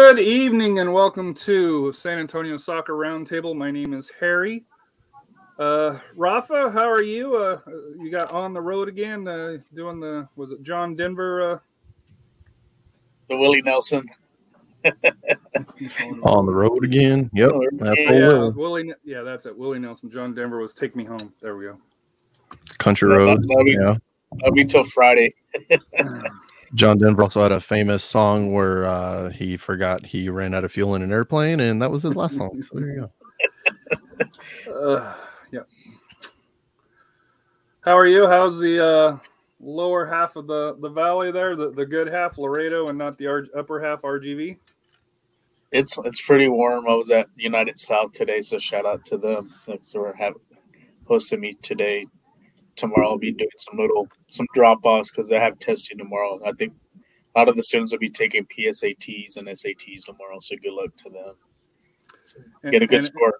Good evening and welcome to San Antonio Soccer Roundtable. My name is Harry. Uh, Rafa, how are you? Uh, you got on the road again, uh, doing the was it John Denver? Uh, the Willie Nelson. on the road again. Yep, that's Yeah. yeah, Willie. Yeah, that's it. Willie Nelson. John Denver was "Take Me Home." There we go. Country Yeah, road. that'll be- Yeah. That'll be till Friday. John Denver also had a famous song where uh, he forgot he ran out of fuel in an airplane, and that was his last song. So there you go. Uh, yeah. How are you? How's the uh, lower half of the the valley there? The the good half, Laredo, and not the R- upper half, RGV. It's it's pretty warm. I was at United South today, so shout out to them. Thanks for having hosting me today. Tomorrow I'll be doing some little some drop offs because I have testing tomorrow. I think a lot of the students will be taking PSATs and SATs tomorrow. So good luck to them. So And- get a good and- score.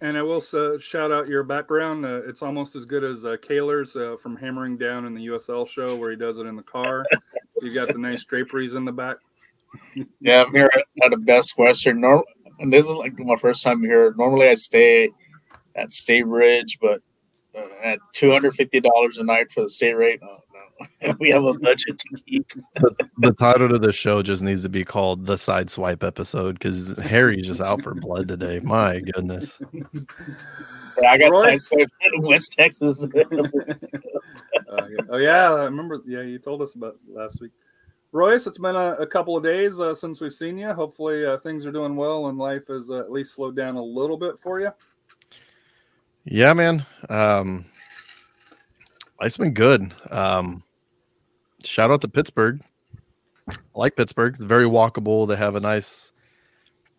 And I will uh, shout out your background. Uh, it's almost as good as uh, Kaler's uh, from Hammering Down in the USL show, where he does it in the car. You've got the nice draperies in the back. Yeah, I'm here at, a Best Western. Norm- and this is like my first time here. Normally, I stay at State Ridge, but at two hundred fifty dollars a night for the state rate, oh, no, we have a budget to keep. The, the title of the show just needs to be called "The Side Swipe Episode" because Harry's just out for blood today. My goodness. But I got Royce? sideswiped in West Texas. Uh, yeah. Oh yeah, I remember. Yeah, you told us about last week. Royce, it's been a, a couple of days uh, since we've seen you. Hopefully, uh, things are doing well and life has uh, at least slowed down a little bit for you. Yeah, man. Um, life's been good. Um, shout out to Pittsburgh. I like Pittsburgh. It's very walkable. They have a nice,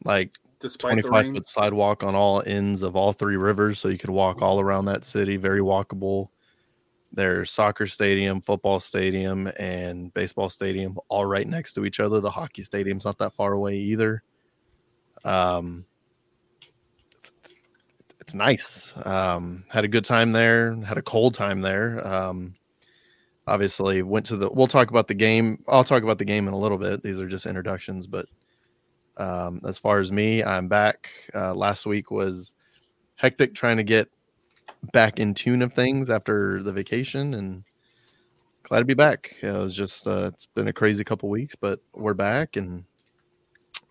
like, Despite 25 foot sidewalk on all ends of all three rivers so you could walk all around that city very walkable their soccer stadium football stadium and baseball stadium all right next to each other the hockey stadium's not that far away either um it's nice um had a good time there had a cold time there um obviously went to the we'll talk about the game i'll talk about the game in a little bit these are just introductions but um, as far as me, I'm back. Uh, last week was hectic trying to get back in tune of things after the vacation, and glad to be back. It was just uh, it's been a crazy couple weeks, but we're back, and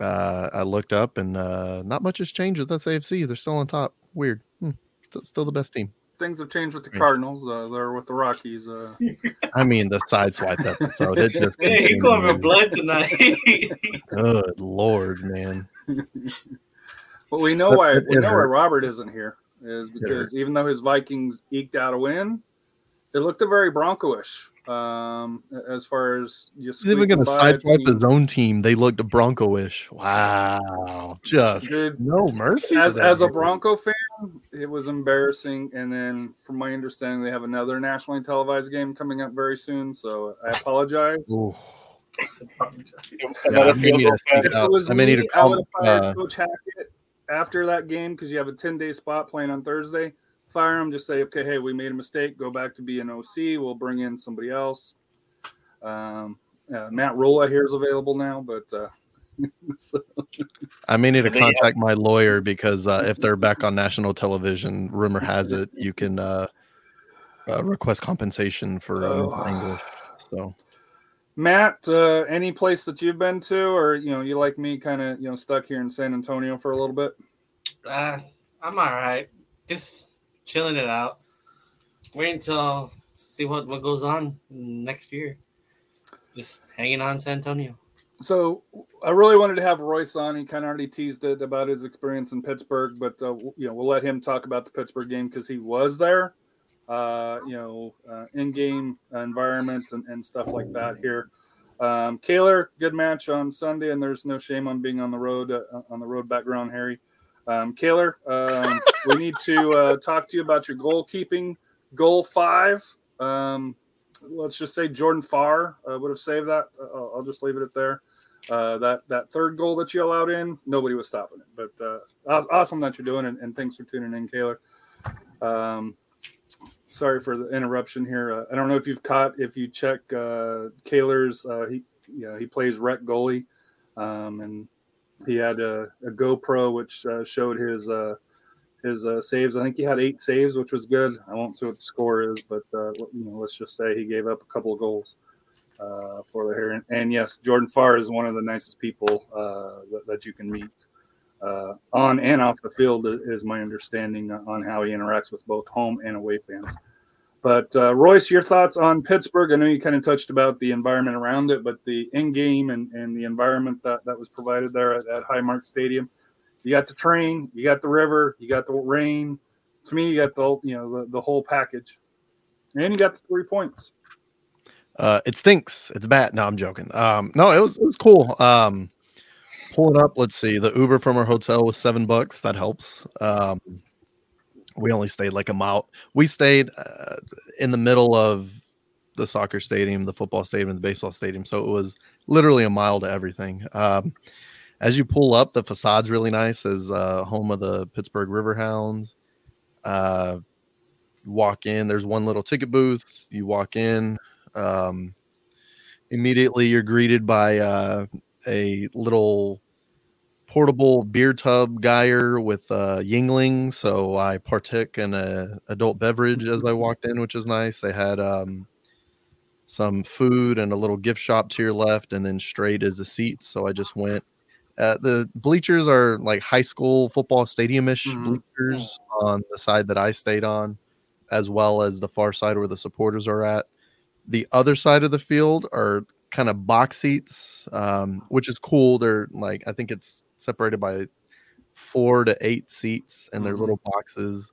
uh, I looked up, and uh, not much has changed with SAFC. They're still on top. Weird. Hmm. Still, still the best team. things have changed with the Cardinals. Uh, they're with the Rockies. Uh, I mean, the side swipe episode. It just Hey, he going for continued. blood tonight. Good lord, man. but we know But why we it know why. Robert isn't here is because even though his Vikings eked out a win, it looked a very Bronco-ish. Um, as far as just He's even squeaking going to by a sideswipe team. his own team. They looked Bronco-ish. Wow, just Dude, no mercy. as, as a. Bronco fan, it was embarrassing. And then, from my understanding, they have another nationally televised game coming up very soon. So I apologize. Ooh. Yeah, I may need to fan. see If it out. it was I may need me, to I call. would have fired Uh, Coach Hackett after that game because you have a 10 day spot playing on Thursday. Fire him, just say, okay, hey, we made a mistake. Go back to be an OC. We'll bring in somebody else. Um, uh, Matt Rhule here is available now, but uh, so, I may need to I think you have- contact my lawyer because uh, if they're back on national television, rumor has it you can uh, uh, request compensation for uh, Oh. English. So Matt, uh, any place that you've been to, or you know, you like me, kind of you know, stuck here in San Antonio for a little bit? uh, I'm all right. Just chilling it out. wait until see what what goes on next year. Just hanging on San Antonio. So I really wanted to have Royce on. He kind of already teased it about his experience in Pittsburgh, but uh, you know we'll let him talk about the Pittsburgh game because he was there. Uh, you know, uh, in-game environment and, and stuff like that here. Um, Kaler, good match on Sunday, and there's no shame on being on the road uh, on the road background, Harry. Um, um, we need to uh, talk to you about your goalkeeping. Goal five. Um, let's just say Jordan Farr uh, would have saved that. Uh, I'll, I'll just leave it at there. Uh, that that third goal that you allowed in, nobody was stopping it. But uh, awesome that you're doing it, and thanks for tuning in, Kaler. Um, sorry for the interruption here. Uh, I don't know if you've caught if you check uh. Uh, he yeah he plays rec goalie, um, and he had a, a GoPro which uh, showed his uh, his uh, saves. I think he had eight saves, which was good. I won't say what the score is, but uh, you know, let's just say he gave up a couple of goals for the Heron. And yes, Jordan Farr is one of the nicest people that, that you can meet on and off the field, is my understanding on how he interacts with both home and away fans. But uh, Royce, your thoughts on Pittsburgh? I know you kind of touched about the environment around it, but the in-game and, and the environment that, that was provided there at, at Highmark Stadium. You got the train, you got the river, you got the rain. To me, you got the you know the, the whole package, and you got the three points. Uh, it stinks. It's bad. No, I'm joking. Um, no, it was it was cool. Um, pulling up. Let's see. The Uber from our hotel was seven bucks. That helps. Um, we only stayed like a mile. We stayed uh, in the middle of the soccer stadium, the football stadium, the baseball stadium. So it was literally a mile to everything. Um, as you pull up, the facade's really nice as uh, home of the Pittsburgh Riverhounds. Uh, walk in, there's one little ticket booth. You walk in, um, immediately you're greeted by uh, a little portable beer tub guyer with uh, Yuengling. So I partook in a adult beverage as I walked in, which is nice. They had um, some food and a little gift shop to your left, and then straight is the seats. So I just went. Uh, the bleachers are like high school football stadium-ish Mhm. bleachers on the side that I stayed on, as well as the far side where the supporters are at. The other side of the field are kind of box seats, um, which is cool. They're like I think it's separated by four to eight seats, and they're Mhm. little boxes.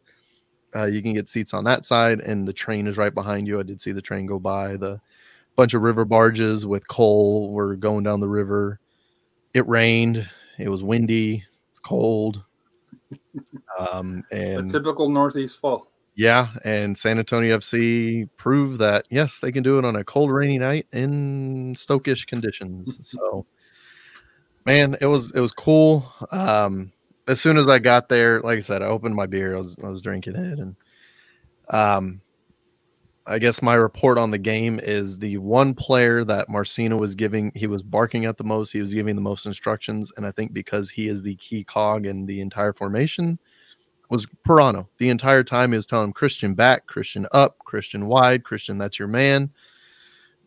Uh, you can get seats on that side, and the train is right behind you. I did see the train go by. The bunch of river barges with coal were going down the river. It rained. It was windy. It's cold. Um, A and typical Northeast fall. yeah, and San Antonio FC proved that yes, they can do it on a cold, rainy night in Stokish conditions. so, man, it was it was cool. Um, as soon as I got there, like I said, I opened my beer. I was I was drinking it, and um, I guess my report on the game is the one player that Marcina was giving, he was barking at the most. He was giving the most instructions, and I think because he is the key cog in the entire formation, was Parano. The entire time he was telling him Christian back, Christian up, Christian wide, Christian, that's your man.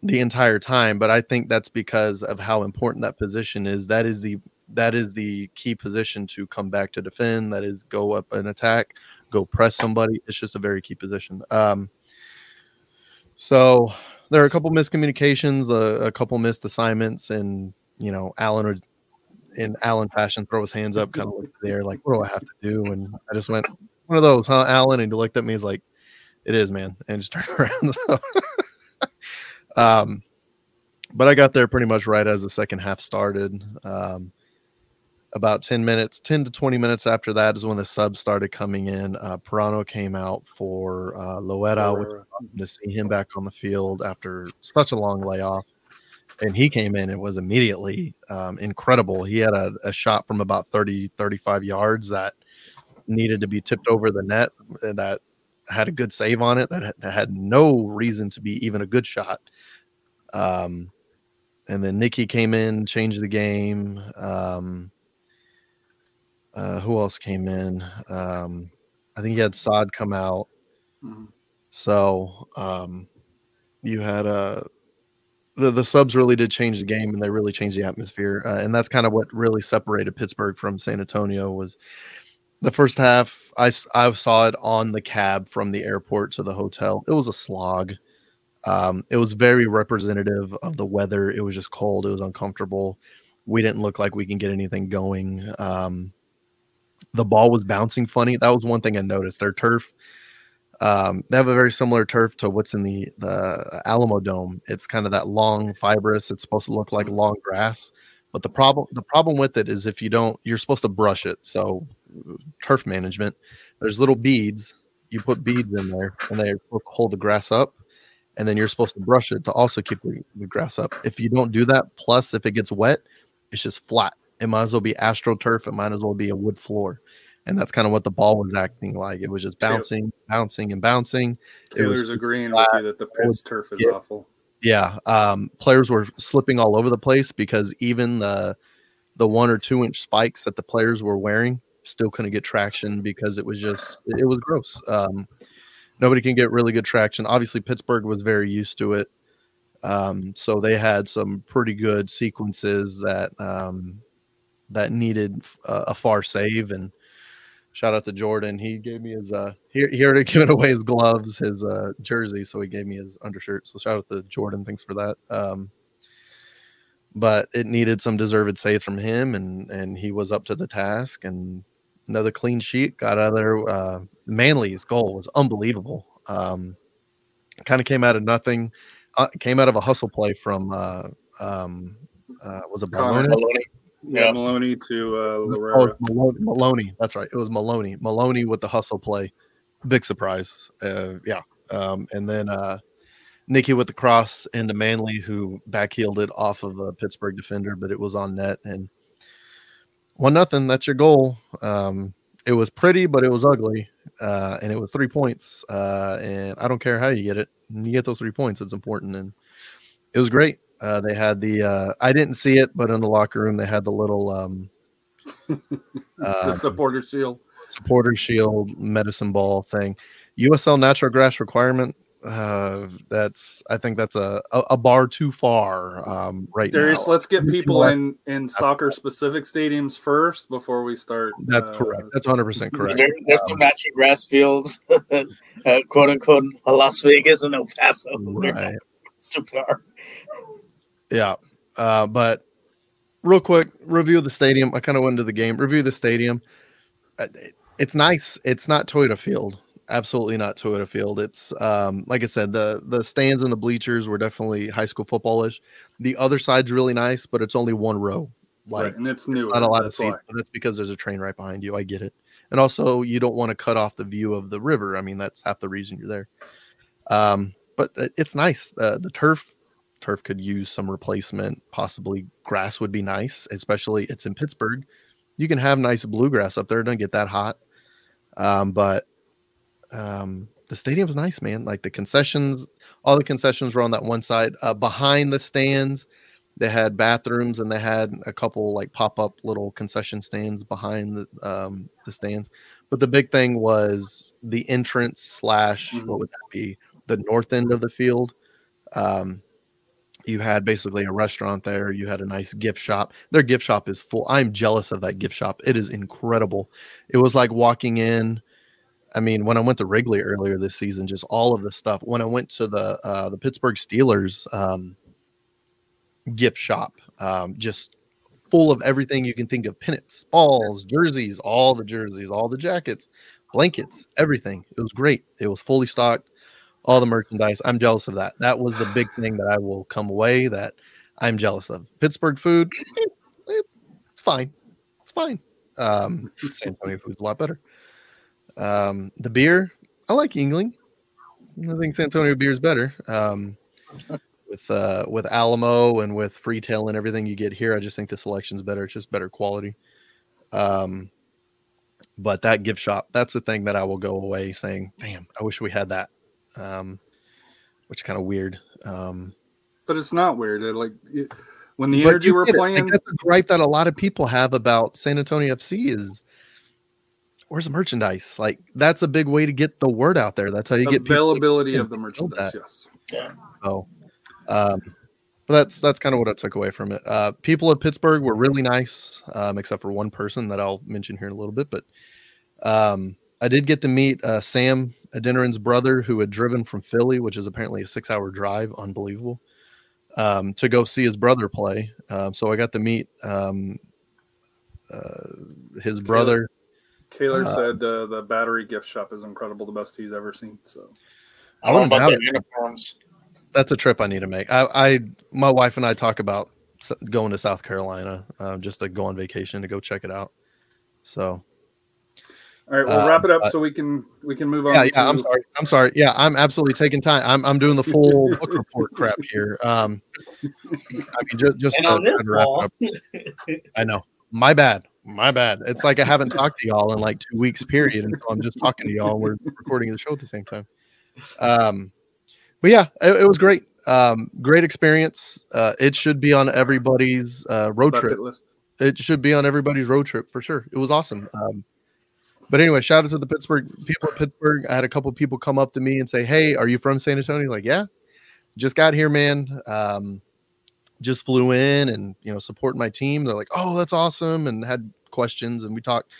The entire time, but I think that's because of how important that position is. That is the that is the key position to come back to defend. That is go up and attack, go press somebody. It's just a very key position. Um, so there are a couple miscommunications, a, a couple missed assignments, and you know, Allen would in Allen fashion throw his hands up, kind of look there, like, what do I have to do? And I just went, one of those, huh, Allen? And he looked at me, he's like, it is, man, and just turned around. So, um, but I got there pretty much right as the second half started. Um, about 10 minutes, 10 to 20 minutes after that is when the subs started coming in. Uh, Parano came out for uh, Loera, which was awesome to see him back on the field after such a long layoff. And he came in and was immediately um, incredible. He had a, a shot from about 30, 35 yards that needed to be tipped over the net uh, that had a good save on it that had, that had no reason to be even a good shot. Um, and then Nikki came in, changed the game. Um, uh, who else came in? Um, I think you had Sod come out. Mhm. So um, you had uh, the the subs really did change the game, and they really changed the atmosphere. Uh, and that's kind of what really separated Pittsburgh from San Antonio was the first half, I, I saw it on the cab from the airport to the hotel. It was a slog. Um, it was very representative of the weather. It was just cold. It was uncomfortable. We didn't look like we can get anything going. Um, the ball was bouncing funny. That was one thing I noticed. Their turf, um, they have a very similar turf to what's in the the Alamo Dome. It's kind of that long, fibrous. It's supposed to look like long grass. But the problem the problem with it is if you don't, you're supposed to brush it. So turf management, there's little beads. You put beads in there, and to hold the grass up. And then you're supposed to brush it to also keep the, the grass up. If you don't do that, plus if it gets wet, it's just flat. It might as well be astroturf. It might as well be a wood floor. And that's kind of what the ball was acting like. It was just bouncing, bouncing, and bouncing. It was Taylor's agreeing with you that the Pitts turf is yeah. awful. Yeah, um, players were slipping all over the place because even the the one or two inch spikes that the players were wearing still couldn't get traction because it was just it was gross. Um, nobody can get really good traction. Obviously, Pittsburgh was very used to it, um, so they had some pretty good sequences that um, that needed a, far save and. Shout out to Jordan. He gave me his uh he, he already given away his gloves, his uh jersey, so he gave me his undershirt. So shout out to Jordan. Thanks for that. Um but it needed some deserved save from him and and he was up to the task and another clean sheet got out of there. Uh Manley's goal was unbelievable. Um kind of came out of nothing. Uh, came out of a hustle play from uh um uh was it Connor Barcelona? Maloney. Yeah, Yeah. Maloney to uh, Oh, Maloney, Maloney. That's right. It was Maloney. Maloney with the hustle play. Big surprise. Uh, yeah. Um, and then uh, Nikki with the cross into Manley, who backheeled it off of a Pittsburgh defender, but it was on net. And one nothing. That's your goal. Um, it was pretty, but it was ugly. Uh, and it was three points. Uh, and I don't care how you get it. You get those three points. It's important. And it was great. Uh, they had the uh, I didn't see it, but in the locker room they had the little um, the um, supporter seal. supporter shield medicine ball thing. USL natural grass requirement. Uh, that's I think that's a a, a bar too far um, right Darius, now. let's get people in in soccer specific stadiums first before we start. That's uh, correct. That's 100 percent correct. There, there's no natural grass fields, uh, quote unquote, Las Vegas and El Paso. Right. too far. Yeah. Uh, but real quick, review of the stadium. I kind of went into the game. Review the stadium. Uh, It's nice. It's not Toyota Field. Absolutely not Toyota Field. It's um, like I said, the the stands and the bleachers were definitely high school footballish. The other side's really nice, but it's only one row. Like right, and it's new. not a lot of That's seats. but That's because there's a train right behind you. I get it. And also, you don't want to cut off the view of the river. I mean, that's half the reason you're there. Um, but it's nice. Uh, the turf turf could use some replacement. Possibly grass would be nice, especially it's in Pittsburgh. You can have nice bluegrass up there. It doesn't get that hot. Um, but um, the stadium's nice, man. Like the concessions, all the concessions were on that one side. Uh, behind the stands, they had bathrooms and they had a couple like pop-up little concession stands behind the um, the stands. But the big thing was the entrance slash what would that be? The north end of the field. Um, you had basically a restaurant there. You had a nice gift shop. Their gift shop is full. I'm jealous of that gift shop. It is incredible. It was like walking in. I mean, when I went to Wrigley earlier this season, just all of the stuff. When I went to the uh, the Pittsburgh Steelers um, gift shop, um, just full of everything you can think of: pennants, balls, jerseys, all the jerseys, all the jackets, blankets, everything. It was great. It was fully stocked all the merchandise. I'm jealous of that. That was the big thing that I will come away that I'm jealous of. Pittsburgh food, eh, eh, fine. It's fine. Um, San Antonio food's a lot better. Um, the beer, I like Yuengling. I think San Antonio beer is better. Um, with uh, with Alamo and with Freetail and everything you get here, I just think the selection's better. It's just better quality. Um, but that gift shop, that's the thing that I will go away saying, "Damn, I wish we had that." um, which is kind of weird. Um, But it's not weird. It, like it- when the energy we're get it. Like, playing, that's a gripe that a lot of people have about San Antonio FC is where's the merchandise? Like that's a big way to get the word out there. That's how you get availability of the merchandise. that. Yes. So, um, but that's that's kind of what I took away from it. Uh, people at Pittsburgh were really nice, um, except for one person that I'll mention here in a little bit. But Um, I did get to meet uh, Sam Adeniran's brother, who had driven from Philly, which is apparently a six-hour drive, unbelievable, um, to go see his brother play. Um, so I got to meet um, uh, his brother. Kaler Uh, said uh, the battery gift shop is incredible, the best he's ever seen. So I want don't about doubt the uniforms. That's a trip I need to make. I, I my wife and I talk about going to South Carolina uh, just to go on vacation to go check it out. So all right, we'll Uh, wrap it up but- so we can we can move on. yeah, yeah. to, I'm sorry. I'm sorry. Yeah, I'm absolutely taking time. I'm I'm doing the full book report crap here. Um, I mean, just just And to, on this wrap wall, up. I know. My bad. My bad. It's like I haven't talked to y'all in like two weeks period, and so I'm just talking to y'all. We're recording the show at the same time. Um, but yeah, it, it was great. Um, great experience. Uh, it should be on everybody's uh, road trip. list. It should be on everybody's road trip for sure. It was awesome. Um, but anyway, shout out to the Pittsburgh people at Pittsburgh. I had a couple people come up to me and say, "Hey, are you from San Antonio?" Like, yeah, just got here, man. Um, just flew in and you know supporting my team. They're like, "Oh, that's awesome," and had questions and we talked.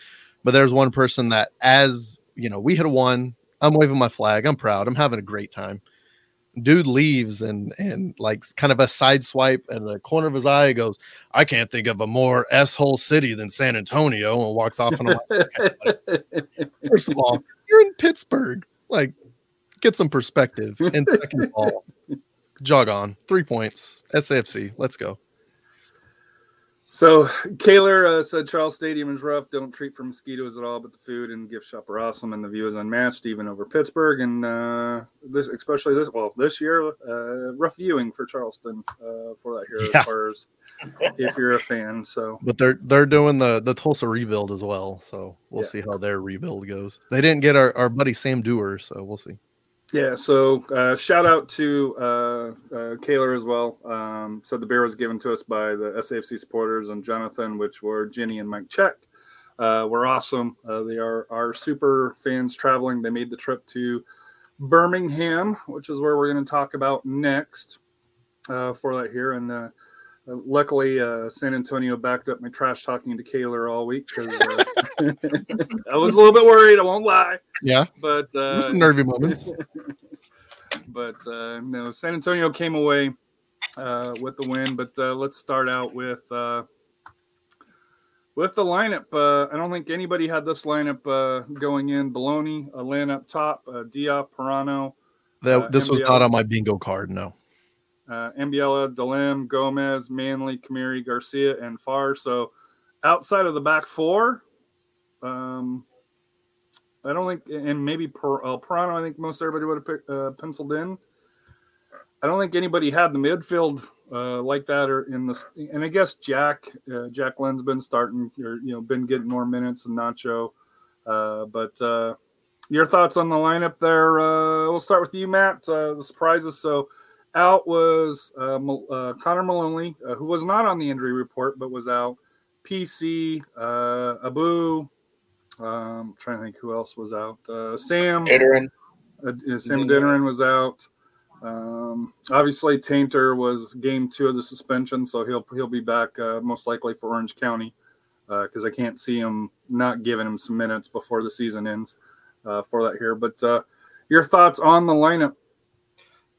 But there's one person that, as you know, we had won. I'm waving my flag. I'm proud. I'm having a great time. Dude leaves and and like kind of a side swipe at the corner of his eye goes, I can't think of a more s hole city than San Antonio, and walks off. And I'm like, first of all, you're in Pittsburgh. Like, get some perspective. And second of all, jog on. Three points. SAFC. Let's go. So Kaler uh, said Charles Stadium is rough. Don't treat for mosquitoes at all, but the food and gift shop are awesome, and the view is unmatched, even over Pittsburgh. And uh, this, especially this, well, this year, uh, rough viewing for Charleston uh, for that here Yeah. as far as if you're a fan. So But they're they're doing the the Tulsa rebuild as well. So we'll Yeah. see how their rebuild goes. They didn't get our, our buddy Sam Dewar, so we'll see. Yeah, so uh, shout out to uh, uh, as well. Um, said the beer was given to us by the SAFC supporters and Jonathan, which were Jenny and Mike Check. uh, were awesome. Uh, they are our super fans traveling. They made the trip to Birmingham, which is where we're going to talk about next uh, for that here. And uh, luckily, uh, San Antonio backed up my trash talking to Kaler all week because uh, I was a little bit worried. I won't lie, Yeah, but uh, there's some nervy moments. but uh, no, San Antonio came away uh, with the win. But uh, let's start out with uh, with the lineup. Uh, I don't think anybody had this lineup uh, going in. Baloney, Atlanta up top, uh, Diop, Parano, That this was not on my bingo card. No. Uh, Ambiela, Dalim, Gomez, Manley, Kamiri, Garcia, and Farr. So outside of the back four, um, I don't think, and maybe per, uh, I think most everybody would have uh, penciled in. I don't think anybody had the midfield uh, like that, or in the, and I guess Jack, uh, Jack Lynn's been starting, or you know, been getting more minutes and Nacho. Uh, but uh, your thoughts on the lineup there? Uh, we'll start with you, Matt. Uh, the surprises. So out was uh, uh, Connor Maloney, uh, who was not on the injury report but was out. PC, uh, Abu. Um, trying to think who else was out. Uh, Sam, Iterin. uh, uh, Sam Adeniran was out. Um, obviously, Taintor was game two of the suspension, so he'll he'll be back uh, most likely for Orange County because I can't see him not giving him some minutes before the season ends uh, for that here. But uh, your thoughts on the lineup?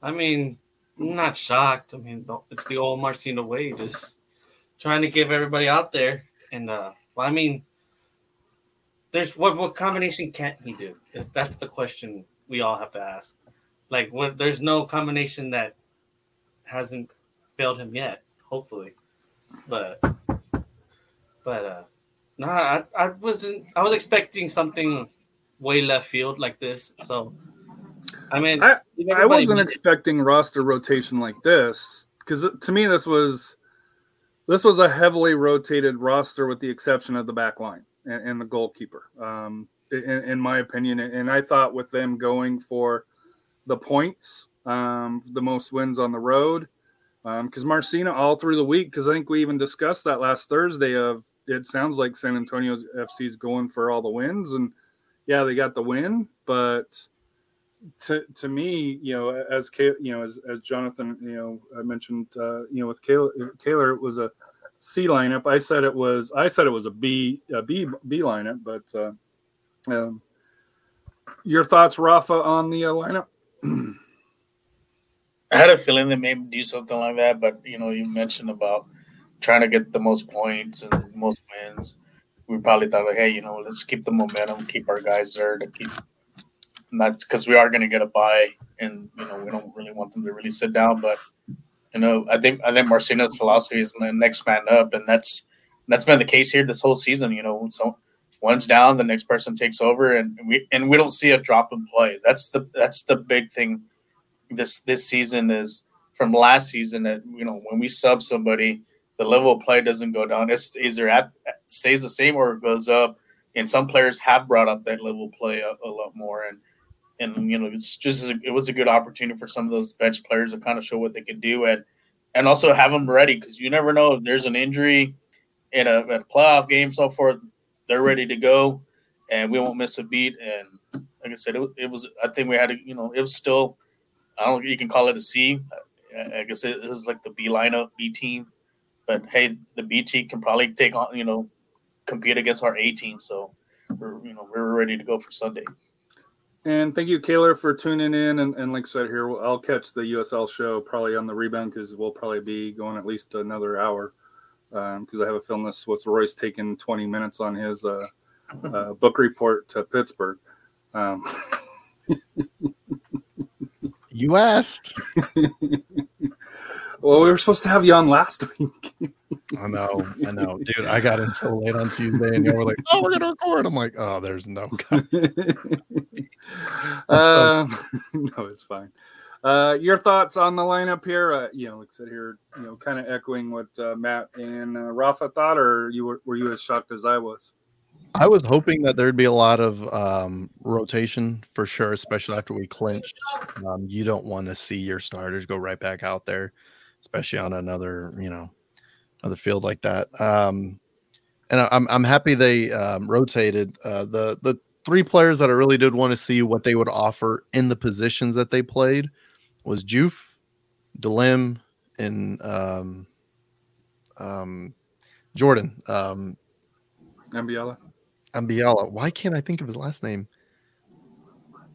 I mean, I'm not shocked. I mean, it's the old Marcina way, just trying to give everybody out there. And uh, well, I mean, there's what what combination can't he do? That's the question we all have to ask. Like, what? There's no combination that hasn't failed him yet. Hopefully, but but uh, no, I I wasn't. I was expecting something way left field like this. So, I mean, I- I wasn't expecting roster rotation like this because to me this was this was a heavily rotated roster with the exception of the back line and, and the goalkeeper, um, in, in my opinion. And I thought with them going for the points, um, the most wins on the road, because Marcina all through the week, because I think we even discussed that last Thursday. Of it sounds like San Antonio's FC is going for all the wins, and yeah, they got the win, but to to me, you know, as Kay, you know, as, as Jonathan, you know, I mentioned, uh, you know, with Kaler, Kaler, it was a C lineup. I said it was, I said it was a B, a B, B lineup, but uh, Um, your thoughts, Rafa, on the uh, lineup? I had a feeling they may do something like that, but you know, you mentioned about trying to get the most points and most wins. We probably thought like, hey, you know, let's keep the momentum, keep our guys there to keep. And that's because we are going to get a buy, and you know, we don't really want them to really sit down. But you know, I think I think Marcina's philosophy is the next man up, and that's that's been the case here this whole season. You know, so one's down, the next person takes over, and we and we don't see a drop in play. That's the that's the big thing. This this season is from last season that you know when we sub somebody, the level of play doesn't go down. It's either at stays the same or it goes up. And some players have brought up that level play a, a lot more. And and you know it's just it was a good opportunity for some of those bench players to kind of show what they could do and and also have them ready because you never know if there's an injury in a, in a playoff game so forth they're ready to go and we won't miss a beat. And like i said it, it was i think we had to you know it was still i don't you can call it a c. I, I guess it, it was like the b lineup b team. But hey the b team can probably take on you know compete against our a team so we're you know we're ready to go for sunday And thank you, Kaler, for tuning in. And, and like I said here, I'll catch the USL show probably on the rebound because we'll probably be going at least another hour. Because I have a feeling this what's Roy's taking 20 minutes on his uh, uh, book report to Pittsburgh. Um, You asked. well, we were supposed to have you on last week. I know, I know, dude. I got in so late on Tuesday, and you were like, "Oh, we're gonna record." I'm like, "Oh, there's no." uh, no, it's fine. Uh, your thoughts on the lineup here? Uh, you know, like I said here, you know, kind of echoing what uh, Matt and uh, Rafa thought, or you were, were you as shocked as I was? I was hoping that there'd be a lot of um, rotation for sure, especially after we clinched. Um, you don't want to see your starters go right back out there, especially on another, you know, another field like that. Um, and I'm I'm happy they um, rotated uh, the the three players that I really did want to see what they would offer in the positions that they played was Juf, Delim, and um, um, Jordan. Um, Ambiala. Ambiala. Why can't I think of his last name?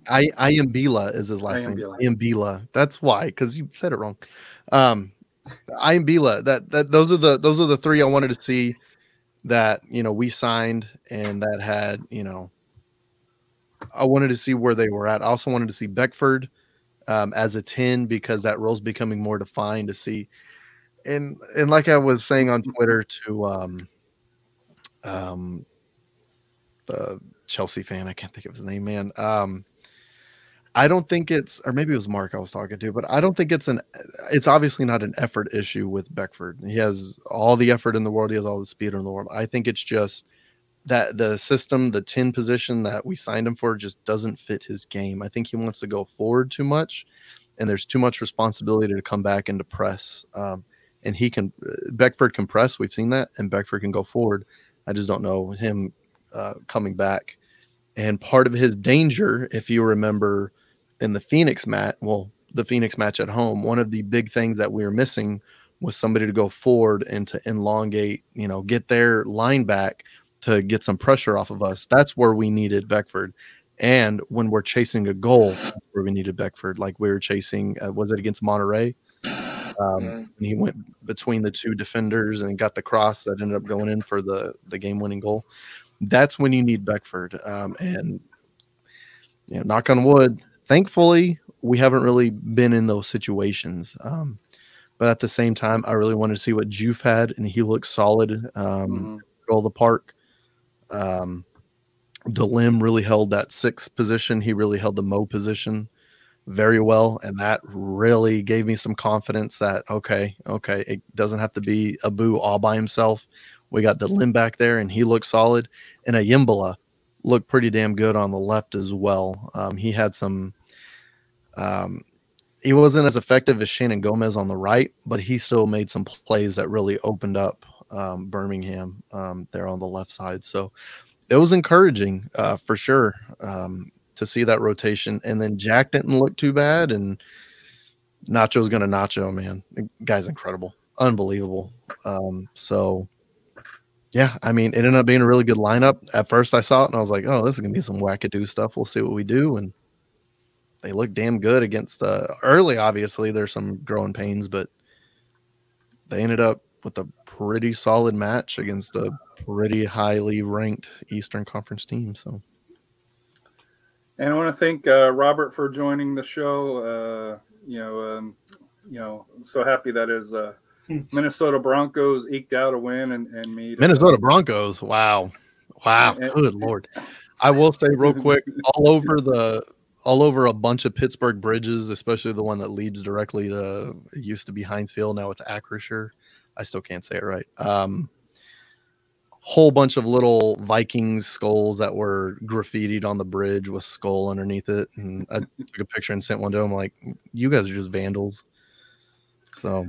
I Ayimbila is his last Ayimbila. name. Ayimbila. That's why, because you said it wrong. Um Ayimbila. That that those are the those are the three I wanted to see that you know we signed and that had you know I wanted to see where they were at. I also wanted to see Beckford um, as a 10 because that role's becoming more defined to see. And and like I was saying on Twitter to um um the Chelsea fan, I can't think of his name, man. Um I don't think it's or maybe it was Mark I was talking to, but I don't think it's an it's obviously not an effort issue with Beckford. He has all the effort in the world, he has all the speed in the world. I think it's just that the system, the 10 position that we signed him for just doesn't fit his game. I think he wants to go forward too much and there's too much responsibility to come back and to press. Um, and he can Beckford can press, we've seen that, and Beckford can go forward. I just don't know him uh, coming back. And part of his danger, if you remember in the Phoenix match, well, the Phoenix match at home, one of the big things that we were missing was somebody to go forward and to elongate, you know, get their line back to get some pressure off of us. That's where we needed Beckford. And when we're chasing a goal, where we needed Beckford, like we were chasing, uh, was it against Monterey? Um, and he went between the two defenders and got the cross that ended up going in for the the game winning goal. That's when you need Beckford. Um, and you know, knock on wood, thankfully we haven't really been in those situations. Um, but at the same time, I really wanted to see what Juve had, and he looked solid. Um, Mhm. middle the park. Um, Delim really held that sixth position. He really held the Mo position very well, and that really gave me some confidence that okay, okay, it doesn't have to be Abu all by himself. We got Delim back there, and he looked solid. And Ayimbila looked pretty damn good on the left as well. Um, he had some. Um, he wasn't as effective as Shannon Gomez on the right, but he still made some plays that really opened up um, Birmingham um, there on the left side. So it was encouraging uh, for sure um, to see that rotation. And then Jack didn't look too bad, and Nacho's going to Nacho, man. The guy's incredible, unbelievable. Um, so yeah, I mean, it ended up being a really good lineup. At first, I saw it and I was like, "Oh, this is gonna be some wackadoo stuff. We'll see what we do." And they look damn good against uh, early. Obviously, there's some growing pains, but they ended up with a pretty solid match against a pretty highly ranked Eastern Conference team. So And I want to thank uh, Robert for joining the show. Uh, you know, um, you know, so happy that his uh, Minnesota Broncos eked out a win and, and made uh, Minnesota Broncos, wow, wow, Yeah. good lord. I will say real quick, all over the all over a bunch of Pittsburgh bridges, especially the one that leads directly to used to be Heinz Field, now it's Acrisure. I still can't say it right. Um, whole bunch of little Vikings skulls that were graffitied on the bridge with skull underneath it, and I took a picture and sent one to him. Like, you guys are just vandals. So,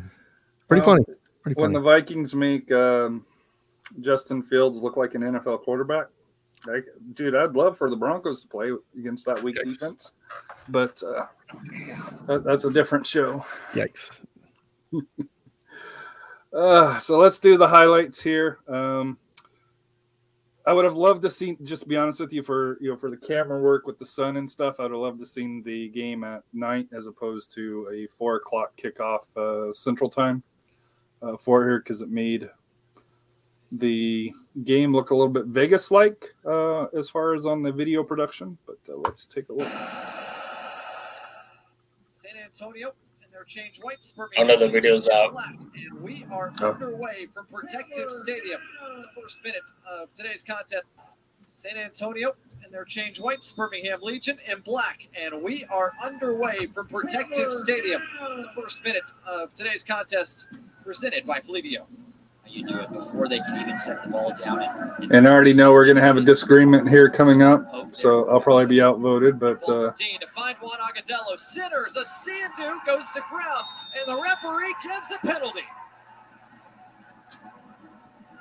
pretty Well, funny. Pretty when funny. the Vikings make um, Justin Fields look like an NFL quarterback, like, dude, I'd love for the Broncos to play against that weak Yikes. defense, but uh, that, that's a different show. Yikes. Uh, so let's do the highlights here. Um, I would have loved to see, just to be honest with you, for you know, for the camera work with the sun and stuff. I would have loved to seen the game at night as opposed to a four o'clock kickoff uh, Central Time uh, for here because it made the game look a little bit Vegas-like uh, as far as on the video production. But uh, let's take a look. San Antonio and their change whites. I know the video's out. And we are Oh. underway from Protective Stadium. The first minute of today's contest. San Antonio and their change whites, Birmingham Legion in black. And we are underway from Protective Stadium. The first minute of today's contest presented by Fleetio. You do it before they can even set the ball down. And, And I already know we're going to have a disagreement here coming up, so I'll probably be outvoted. But uh, 14 to find Juan Agudelo. Sitters, a Sandu goes to ground, and the referee gives a penalty.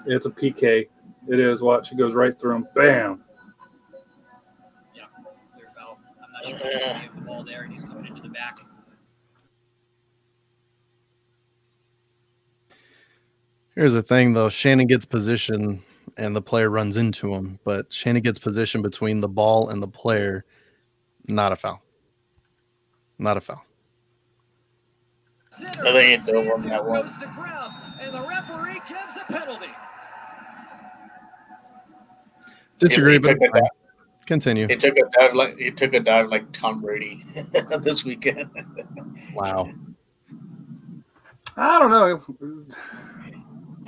it's a PK. It is. Watch, it goes right through him. Bam. Yeah, clear foul. I'm not sure if he the ball there, and he's coming into the back. Here's the thing, though. Shannon gets position and the player runs into him, but Shannon gets position between the ball and the player. Not a foul. Not a foul. Sitters, I think he a one that one. goes to ground, and the referee gives a penalty. Disagree, he, but took a dive, continue. he took a dive like he took a dive like Tom Brady this weekend. Wow. I don't know.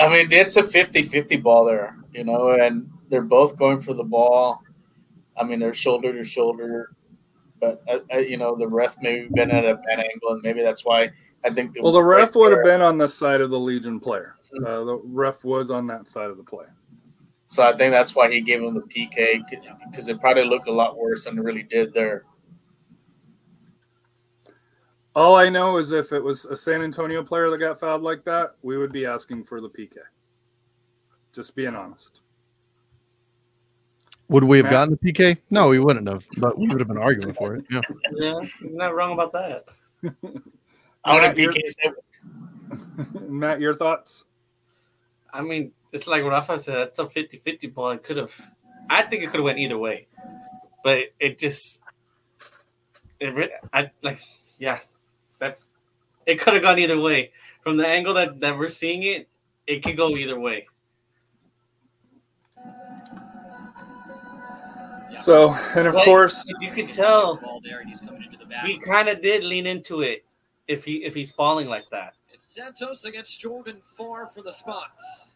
I mean, it's a 50-50 ball there, you know, and they're both going for the ball. I mean, they're shoulder to shoulder, but uh, uh, you know, the ref maybe been at a bad angle, and maybe that's why I think. Well, the ref would have been on the side of the Legion player. Uh, the ref was on that side of the play. So I think that's why he gave him the PK because it probably looked a lot worse than it really did there. All I know is if it was a San Antonio player that got fouled like that, we would be asking for the PK. Just being honest. Would we have Matt? gotten the PK? No, we wouldn't have, but we would have been arguing for it. Yeah. Yeah, you're not wrong about that. How many Matt, you're- PKs? Have, Matt, your thoughts? I mean, it's like Rafa said, it's a 50 50 ball. It could have, I think it could have went either way. But it, it just, it, I like, yeah, that's, it could have gone either way. From the angle that, that we're seeing it, it could go either way. So, and of Like, course, you can tell Ball there, and he's coming into the back. he kind of did lean into it if he if he's falling like that. It's Santos against Jordan Farr for the spots.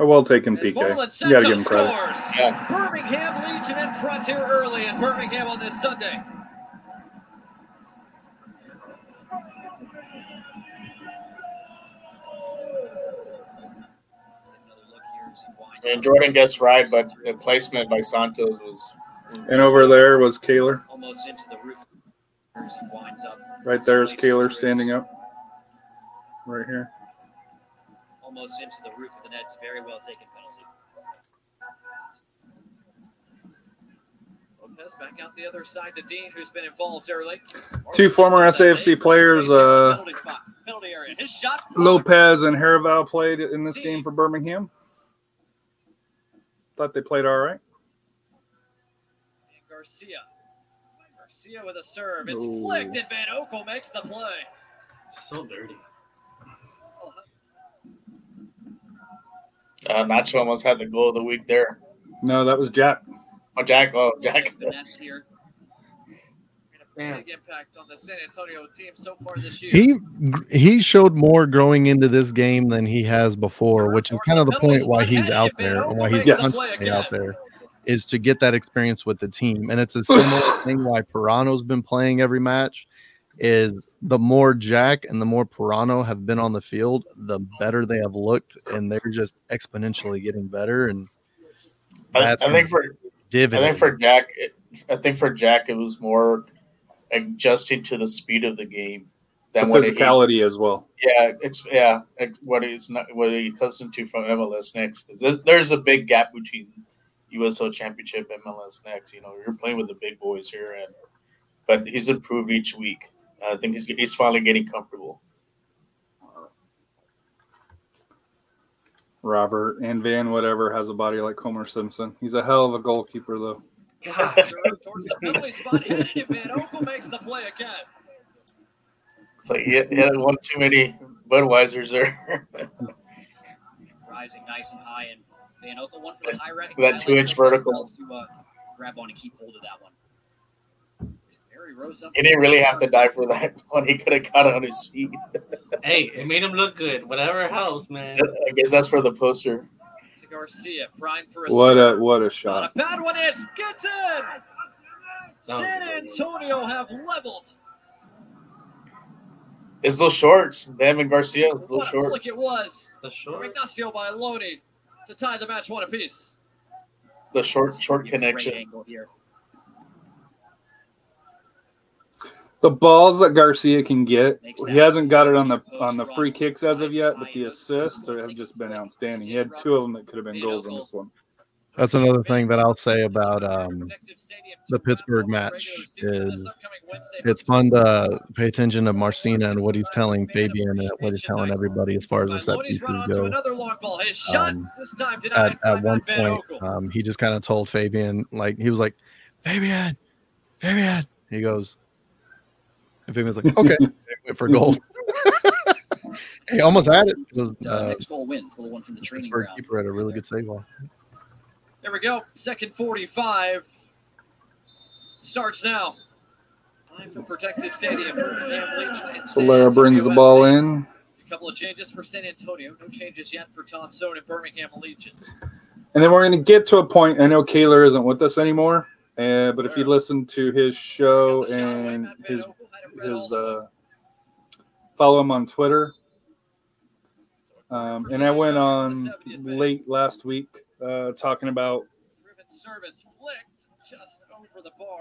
a well taken PK. Marlon You got to give him Santos credit. scores. Yeah. Birmingham Legion in front here early in Birmingham on this Sunday. And. Jordan gets right, but the placement by Santos was. And over there was Kaler. almost into the roof winds up. Right there is Slices Kaler standing up. Right here. Almost into the roof of the net. Very well taken penalty. Lopez back out the other side to Dean, who's been involved early. Two former SAFC players, uh, penalty area. His shot. Lopez and Haraval played in this game for Birmingham. Thought they played all right. And Garcia. Garcia with a serve. It's Ooh. flicked, and Van Oekel makes the play. So dirty. Uh, Nacho almost had the goal of the week there. No, that was Jack. Oh, Jack. Oh, Jack. Finesse here. Made big impact on the San Antonio team so far this year. He he showed more growing into this game than he has before, which is kind of the point why he's out there and why he's Yes. constantly out there, is to get that experience with the team. And it's a similar thing why Parano's been playing every match. Is the more Jack and the more Parano have been on the field, the better they have looked, and they're just exponentially getting better. And I, That's I think for I think for Jack, it, I think for Jack, it was more adjusting to the speed of the game The than what he, physicality as well. yeah, it's, yeah, what he's not what he accustomed to from MLS next. 'Cause there's, there's a big gap between USL Championship and MLS next. You know, you're playing with the big boys here, and but he's improved each week. I think he's he's finally getting comfortable. Robert and Van, whatever, has a body like Homer Simpson. He's a hell of a goalkeeper, though. God. Towards spot, hit it, and Van makes the play again. It's like he had, he had one too many Budweisers there. Rising nice and high, and Van Oekel one for the high rack. That two-inch vertical. To, uh, grab on and keep hold of that one. Barry rose up. he didn't really have to die for that one. He could have got it on his feet. hey, it made him look good. Whatever helps, man. I guess that's for the poster. To Garcia, prime for a What a what a Not shot! a bad one. It gets in. San Antonio have leveled. It's those shorts. Them and Garcia, it's those What a shorts. flick it was. The short. Ignacio by Loney to tie the match one apiece. The short short connection. angle here. The balls that Garcia can get, he hasn't got it on the on the free kicks as of yet, but the assists have just been outstanding. He had two of them that could have been goals in this one. That's another thing that I'll say about um, the Pittsburgh match is it's fun to pay attention to Marcina and what he's telling Fabian and what he's telling everybody as far as the set Loney's pieces run onto go. another long ball. His shot Um, this time At, at one point, um, he just kind of told Fabian, like he was like, Fabian, Fabian. He goes, and Fabian's like, okay, wait for goal. he almost had it. It was Uh, uh, next goal wins, the one from the training Pittsburgh ground. keeper had a really good save on. There we go. Second 45 starts now. Time for Protective Stadium. Birmingham Legion and San Solera brings the ball in. A couple of changes for San Antonio. No changes yet for Tom Stone and Birmingham Legion. And then we're going to get to a point. I know Kaler isn't with us anymore, uh, but if you listen to his show Got the away. and his His uh, follow him on Twitter. Um, and I went on late last week uh, talking about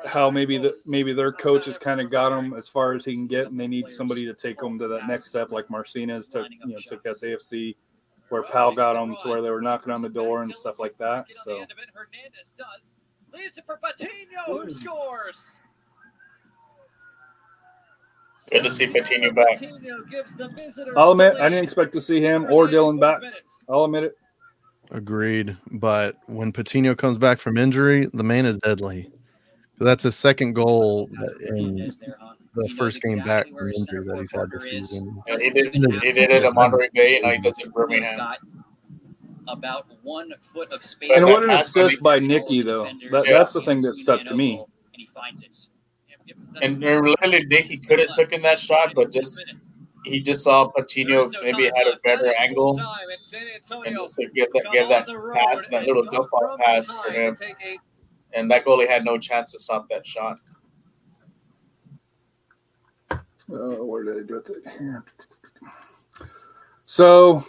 how maybe the maybe their coach has kind of got them as far as he can get, and they need somebody to take them to that next step, like Martinez took you know took SAFC, where Pal got them to where they were knocking on the door and stuff like that. So. Leads it for Patino, who scores. Good to see Patino back. Patino gives the visitors I'll admit I didn't expect to see him or Dylan back. I'll admit it. Agreed. But when Patino comes back from injury, the man is deadly. That's his second goal in Hernandez there, huh? the first game back from injury that he's had this season. Yeah, he did. He did it at Monterey Bay, and now he does it at He's Birmingham. about one foot of space. And what an assist by All Nicky though. That, Yeah. that's the thing that stuck to me. And he finds it. Yep, yep, that's- And and really, Nicky could have taken that shot, but just he just saw Patino maybe had a better angle, and just to give that give that pass, that little dump off pass for him, and that goalie had no chance to stop that shot. Uh, where did I do it? Here. So,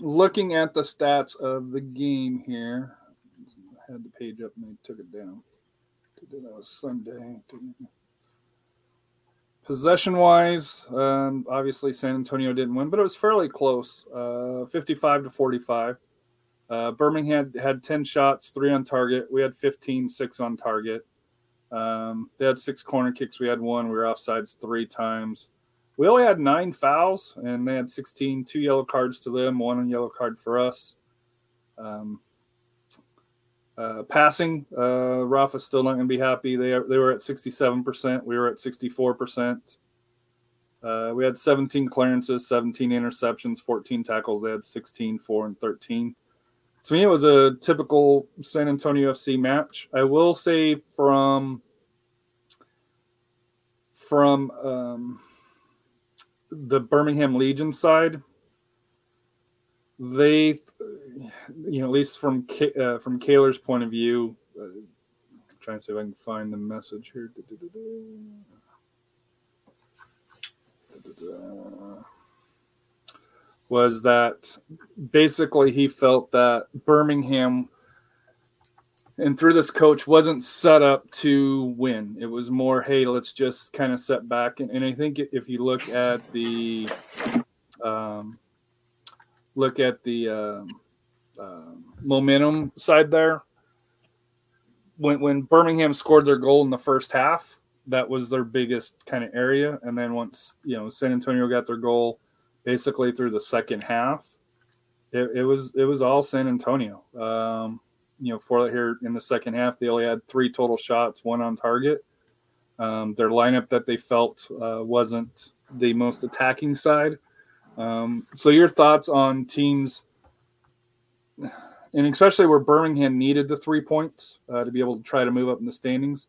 looking at the stats of the game here, I had the page up and they took it down. That was Sunday. Possession wise, um, obviously San Antonio didn't win, but it was fairly close uh, 55 to 45. Uh, Birmingham had 10 shots, three on target. We had 15, six on target. Um, they had six corner kicks. We had one. We were offsides three times. We only had nine fouls, and they had 16, two yellow cards to them, one yellow card for us. Um, uh, passing, uh, Rafa's still not going to be happy. They, they were at 67%. We were at 64%. Uh, we had 17 clearances, 17 interceptions, 14 tackles. They had 16, 4, and 13. To me, it was a typical San Antonio FC match. I will say from from um, the Birmingham Legion side, they, you know, at least from uh, from Kaler's point of view, uh, trying to see if I can find the message here. Was that basically he felt that Birmingham and through this coach wasn't set up to win. It was more, hey, let's just kind of set back. And, and I think if you look at the um, look at the um, uh, momentum side there, when when Birmingham scored their goal in the first half, that was their biggest kind of area. And then once you know San Antonio got their goal, basically through the second half, it, it was it was all San Antonio. Um, you know, for here in the second half, they only had three total shots, one on target. Um, their lineup that they felt uh, wasn't the most attacking side. Um, so, your thoughts on teams, and especially where Birmingham needed the three points uh, to be able to try to move up in the standings.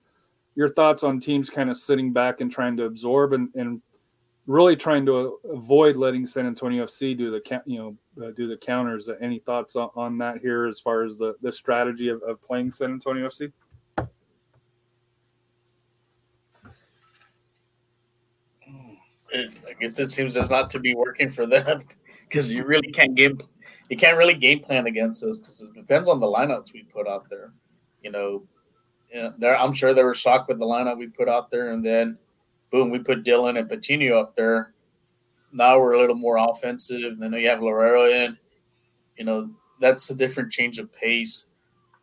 Your thoughts on teams kind of sitting back and trying to absorb and, and really trying to avoid letting San Antonio FC do the you know uh, do the counters. Any thoughts on, on, that here as far as the the strategy of, of playing San Antonio FC? It, I guess it seems as not to be working for them because you really can't game you can't really game plan against us because it depends on the lineups we put out there. You know, yeah, I'm sure they were shocked with the lineup we put out there, and then boom, we put Dylan and Patino up there. Now we're a little more offensive. And then you have Lorero in. You know, that's a different change of pace.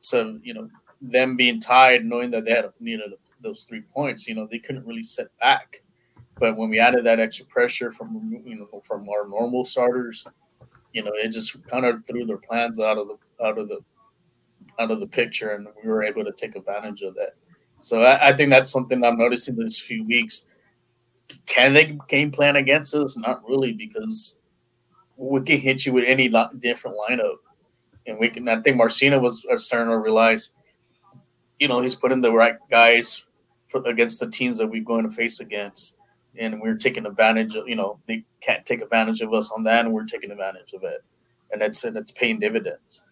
So, you know, them being tied, knowing that they had needed those three points, you know, they couldn't really set back. But when we added that extra pressure from you know from our normal starters, you know, it just kind of threw their plans out of the out of the out of the picture, and we were able to take advantage of that. So I, I think that's something I'm noticing this few weeks can they game plan against us? Not really, because we can hit you with any different lineup, and we can. I think Marcina was uh, starting to realize, you know, he's putting the right guys for, against the teams that we're going to face against, and we're taking advantage of. You know, they can't take advantage of us on that, and we're taking advantage of it, and it's and it's paying dividends.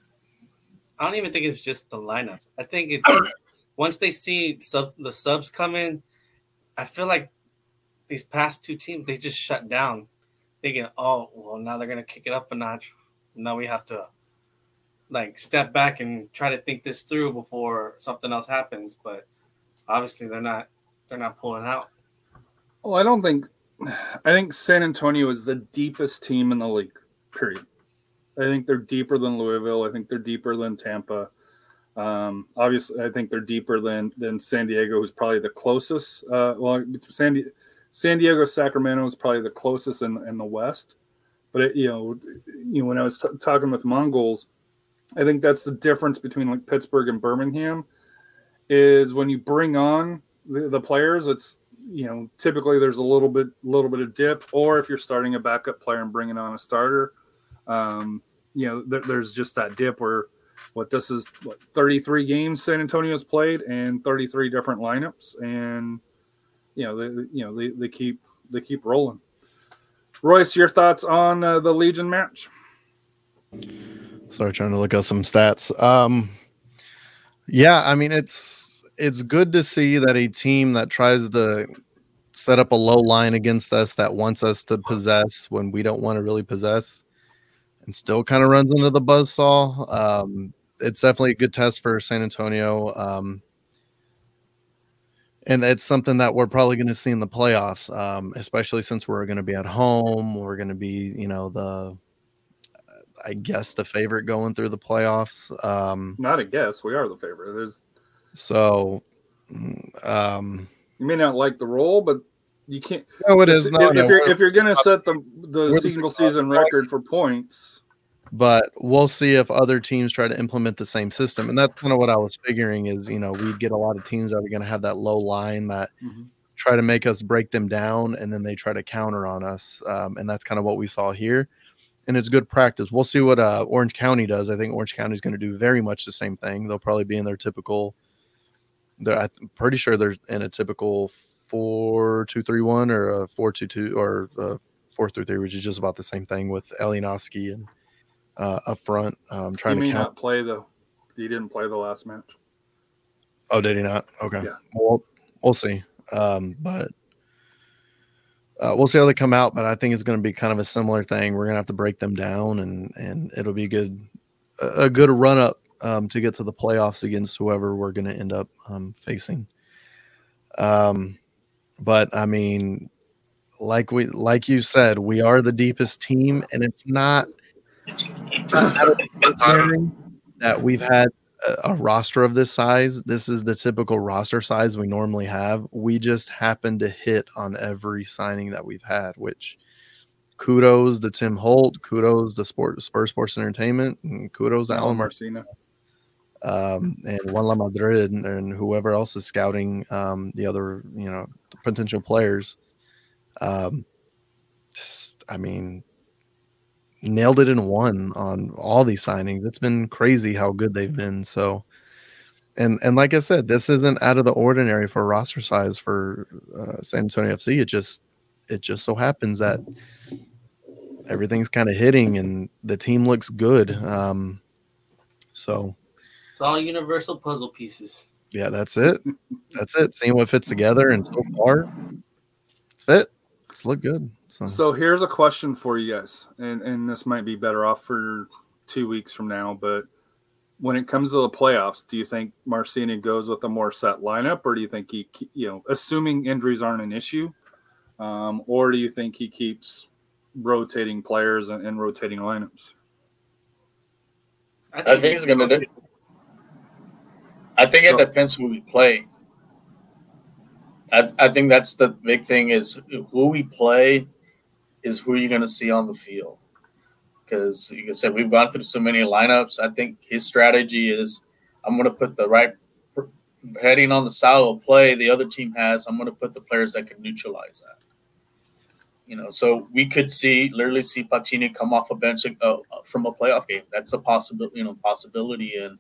I don't even think it's just the lineups. I think it's once they see sub the subs come in, I feel like these past two teams, they just shut down, thinking, "Oh, well, now they're gonna kick it up a notch. Now we have to like step back and try to think this through before something else happens." But obviously, they're not. They're not pulling out. Well, I don't think. I think San Antonio is the deepest team in the league. Period. I think they're deeper than Louisville. I think they're deeper than Tampa. Um, obviously, I think they're deeper than than San Diego, who's probably the closest. Uh, well, San San Diego, Sacramento is probably the closest in, in the West. But it, you know, you know, when I was t- talking with Mongols, I think that's the difference between like Pittsburgh and Birmingham is when you bring on the, the players, it's you know typically there's a little bit little bit of dip, or if you're starting a backup player and bringing on a starter, um, you know, th- there's just that dip where what this is what 33 games San Antonio's played and 33 different lineups and you know, they, you know, they, they keep they keep rolling. Royce, your thoughts on uh, the Legion match? Sorry, trying to look up some stats. Um, yeah, I mean it's it's good to see that a team that tries to set up a low line against us that wants us to possess when we don't want to really possess, and still kind of runs into the buzz saw. Um, it's definitely a good test for San Antonio. Um, and it's something that we're probably going to see in the playoffs, um, especially since we're going to be at home. We're going to be, you know, the I guess, the favorite going through the playoffs. Um, Not a guess. We are the favorite. There's so, mm, um, you may not like the role, but you can't. no, it is. if, No, if no, you're if you're gonna set the the single season record for points, but we'll see if other teams try to implement the same system. And that's kind of what I was figuring is, you know, we'd get a lot of teams that are going to have that low line that Mhm. try to make us break them down and then they try to counter on us. Um, and that's kind of what we saw here. And it's good practice. We'll see what uh, Orange County does. I think Orange County is going to do very much the same thing. They'll probably be in their typical, I'm pretty sure they're in a typical four two three one or a four two two or a four three three, which is just about the same thing with Elianoski and uh, up front, um, he trying to count. not play the. He didn't play the last match. Oh, did he not? Okay. Yeah. Well, we'll see. Um, but uh, we'll see how they come out. But I think it's going to be kind of a similar thing. We're going to have to break them down, and and it'll be good, a good run up um, to get to the playoffs against whoever we're going to end up um, facing. Um, but I mean, like we like you said, we are the deepest team, and it's not out of the ordinary that we've had a, a roster of this size. This is the typical roster size we normally have. We just happen to hit on every signing that we've had, which kudos to Tim Holt, kudos to Sport Spurs Sports Entertainment, and kudos to Alan Mar- Marcina. Um, and Juan La Madrid and, and whoever else is scouting um, the other, you know, potential players. Um, just, I mean, nailed it in one on all these signings. It's been crazy how good they've been. So, and and like I said, this isn't out of the ordinary for roster size for uh, San Antonio FC. It just it just so happens that everything's kind of hitting and the team looks good. Um, so It's all universal puzzle pieces. yeah, that's it. That's it. Seeing what fits together, and so far, it's fit. It's look good. So, So here's a question for you guys, and and this might be better off for two weeks from now, but when it comes to the playoffs, do you think Marcina goes with a more set lineup, or do you think he, you know, assuming injuries aren't an issue, um, or do you think he keeps rotating players and, and rotating lineups? I think he's gonna do. I think it depends who we play. I, I think that's the big thing is who we play is who you're gonna see on the field. Because like I said, we've gone through so many lineups. I think his strategy is I'm gonna put the right heading on the style of play the other team has. I'm gonna put the players that can neutralize that. You know, so we could see literally see Pacini come off a bench uh, from a playoff game. That's a possibility, you know, possibility, and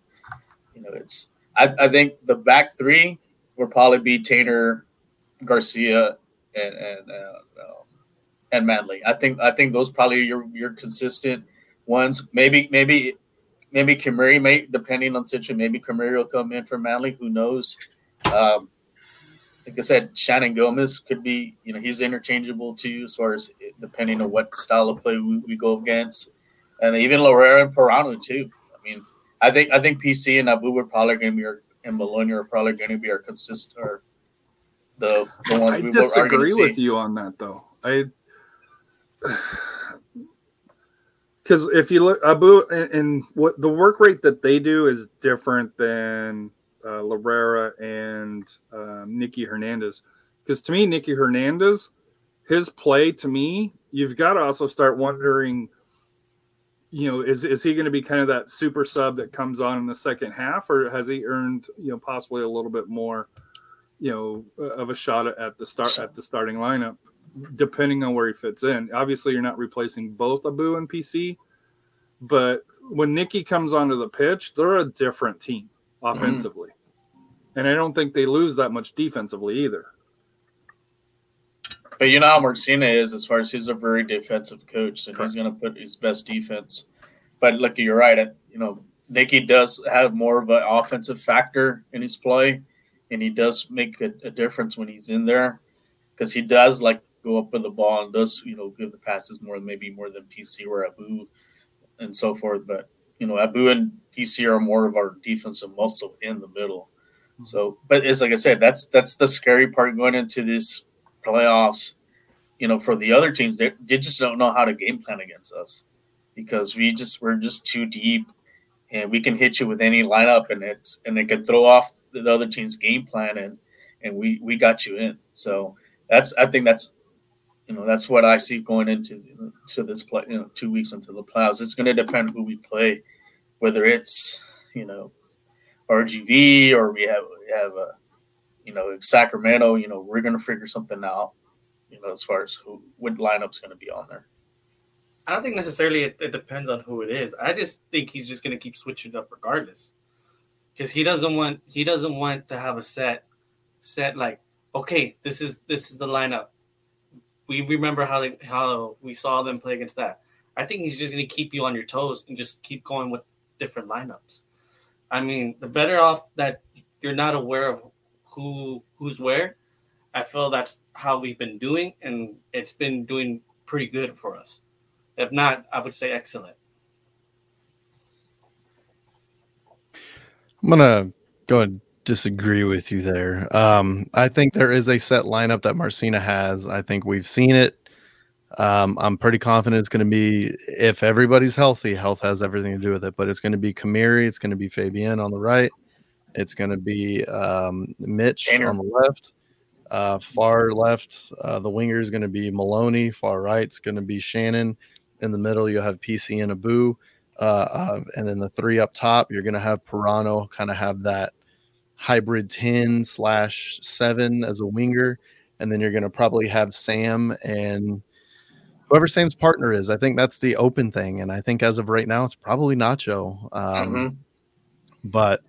you know, it's. I, I think the back three will probably be Taintor, Garcia, and and uh, um, and Manley. I think I think those probably your your consistent ones. Maybe maybe maybe Kamari may depending on situation. Maybe Kamari will come in for Manley. Who knows? Um, like I said, Shannon Gomez could be, you know, he's interchangeable too, as far as depending on what style of play we, we go against, and even Lorera and Parano too. I mean, I think I think PC and Abu are probably going to be our, and Maloney are probably going to be our consistent or the the ones I we are disagree see. with you on that, though. I because if you look Abu and, and what the work rate that they do is different than uh, Larrera and um, Nicky Hernandez. Because to me, Nicky Hernandez, his play to me, you've got to also start wondering. You know, is is he going to be kind of that super sub that comes on in the second half, or has he earned you know possibly a little bit more, you know, of a shot at the start at the starting lineup, depending on where he fits in. Obviously, you're not replacing both Abu and PC, but when Nikki comes onto the pitch, they're a different team mm-hmm. offensively, and I don't think they lose that much defensively either. But you know how Marcina is as far as he's a very defensive coach, and he's going to put his best defense. But look, you're right. You know, Nicky does have more of an offensive factor in his play, and he does make a, a difference when he's in there because he does like go up with the ball and does you know give the passes more, maybe more than PC or Abu, and so forth. But you know, Abu and PC are more of our defensive muscle in the middle. Mm-hmm. So, but it's like I said, that's that's the scary part going into this playoffs, you know, for the other teams, they, they just don't know how to game plan against us. because we just we're just too deep, and we can hit you with any lineup, and it's and it can throw off the other team's game plan, and and we we got you in. So that's I think that's you know that's what I see going into to this play. You know, two weeks into the playoffs, it's going to depend who we play, whether it's you know RGV or we have we have a you know Sacramento. You know we're going to figure something out. You know as far as who what lineup's going to be on there. I don't think necessarily it, it depends on who it is. I just think he's just gonna keep switching up regardless, because he doesn't want he doesn't want to have a set set like okay this is this is the lineup. We remember how they how we saw them play against that. I think he's just gonna keep you on your toes and just keep going with different lineups. I mean, the better off that you're not aware of who who's where. I feel that's how we've been doing, and it's been doing pretty good for us. If not, I would say excellent. I'm gonna go and disagree with you there. Um, I think there is a set lineup that Marcina has. I think we've seen it. Um, I'm pretty confident it's going to be if everybody's healthy. Health has everything to do with it, but it's going to be Kamiri, it's going to be Fabian on the right, it's going to be um, Mitch Tanner. on the left. Uh, far left, uh, the winger is going to be Maloney. Far right, it's going to be Shannon. In the middle, you'll have PC and Abu. Uh, uh, and then the three up top, you're going to have Parano kind of have that hybrid 10 slash 7 as a winger. And then you're going to probably have Sam and whoever Sam's partner is. I think that's the open thing. And I think as of right now, it's probably Nacho. Um, Mhm. But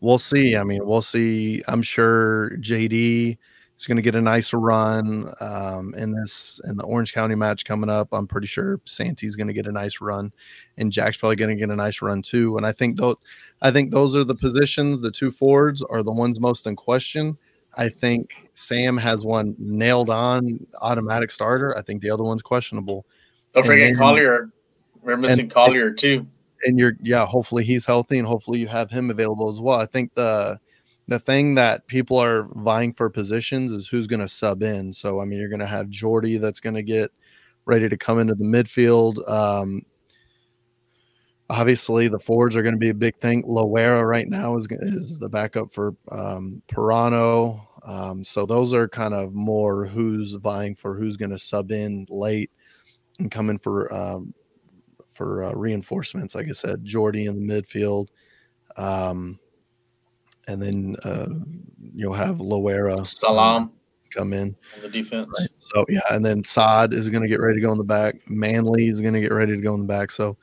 we'll see. I mean, we'll see. I'm sure JD is going to get a nice run um, in this in the Orange County match coming up. I'm pretty sure Santi's going to get a nice run, and Jack's probably going to get a nice run too. And I think those, I think those are the positions. The two forwards are the ones most in question. I think Sam has one nailed on, automatic starter. I think the other one's questionable. Don't forget then- Collier. We're missing and- Collier too. And you're yeah hopefully he's healthy and hopefully you have him available as well i think the the thing that people are vying for positions is who's going to sub in so i mean you're going to have jordy that's going to get ready to come into the midfield um obviously the forwards are going to be a big thing loera right now is is the backup for um Parano. um so those are kind of more who's vying for who's going to sub in late and come in for um for uh, reinforcements. Like I said, Jordy in the midfield, um, and then uh, you'll have Loera Salam come in. on the defense. Right. So yeah, and then Saad is going to get ready to go in the back. Manley is going to get ready to go in the back. So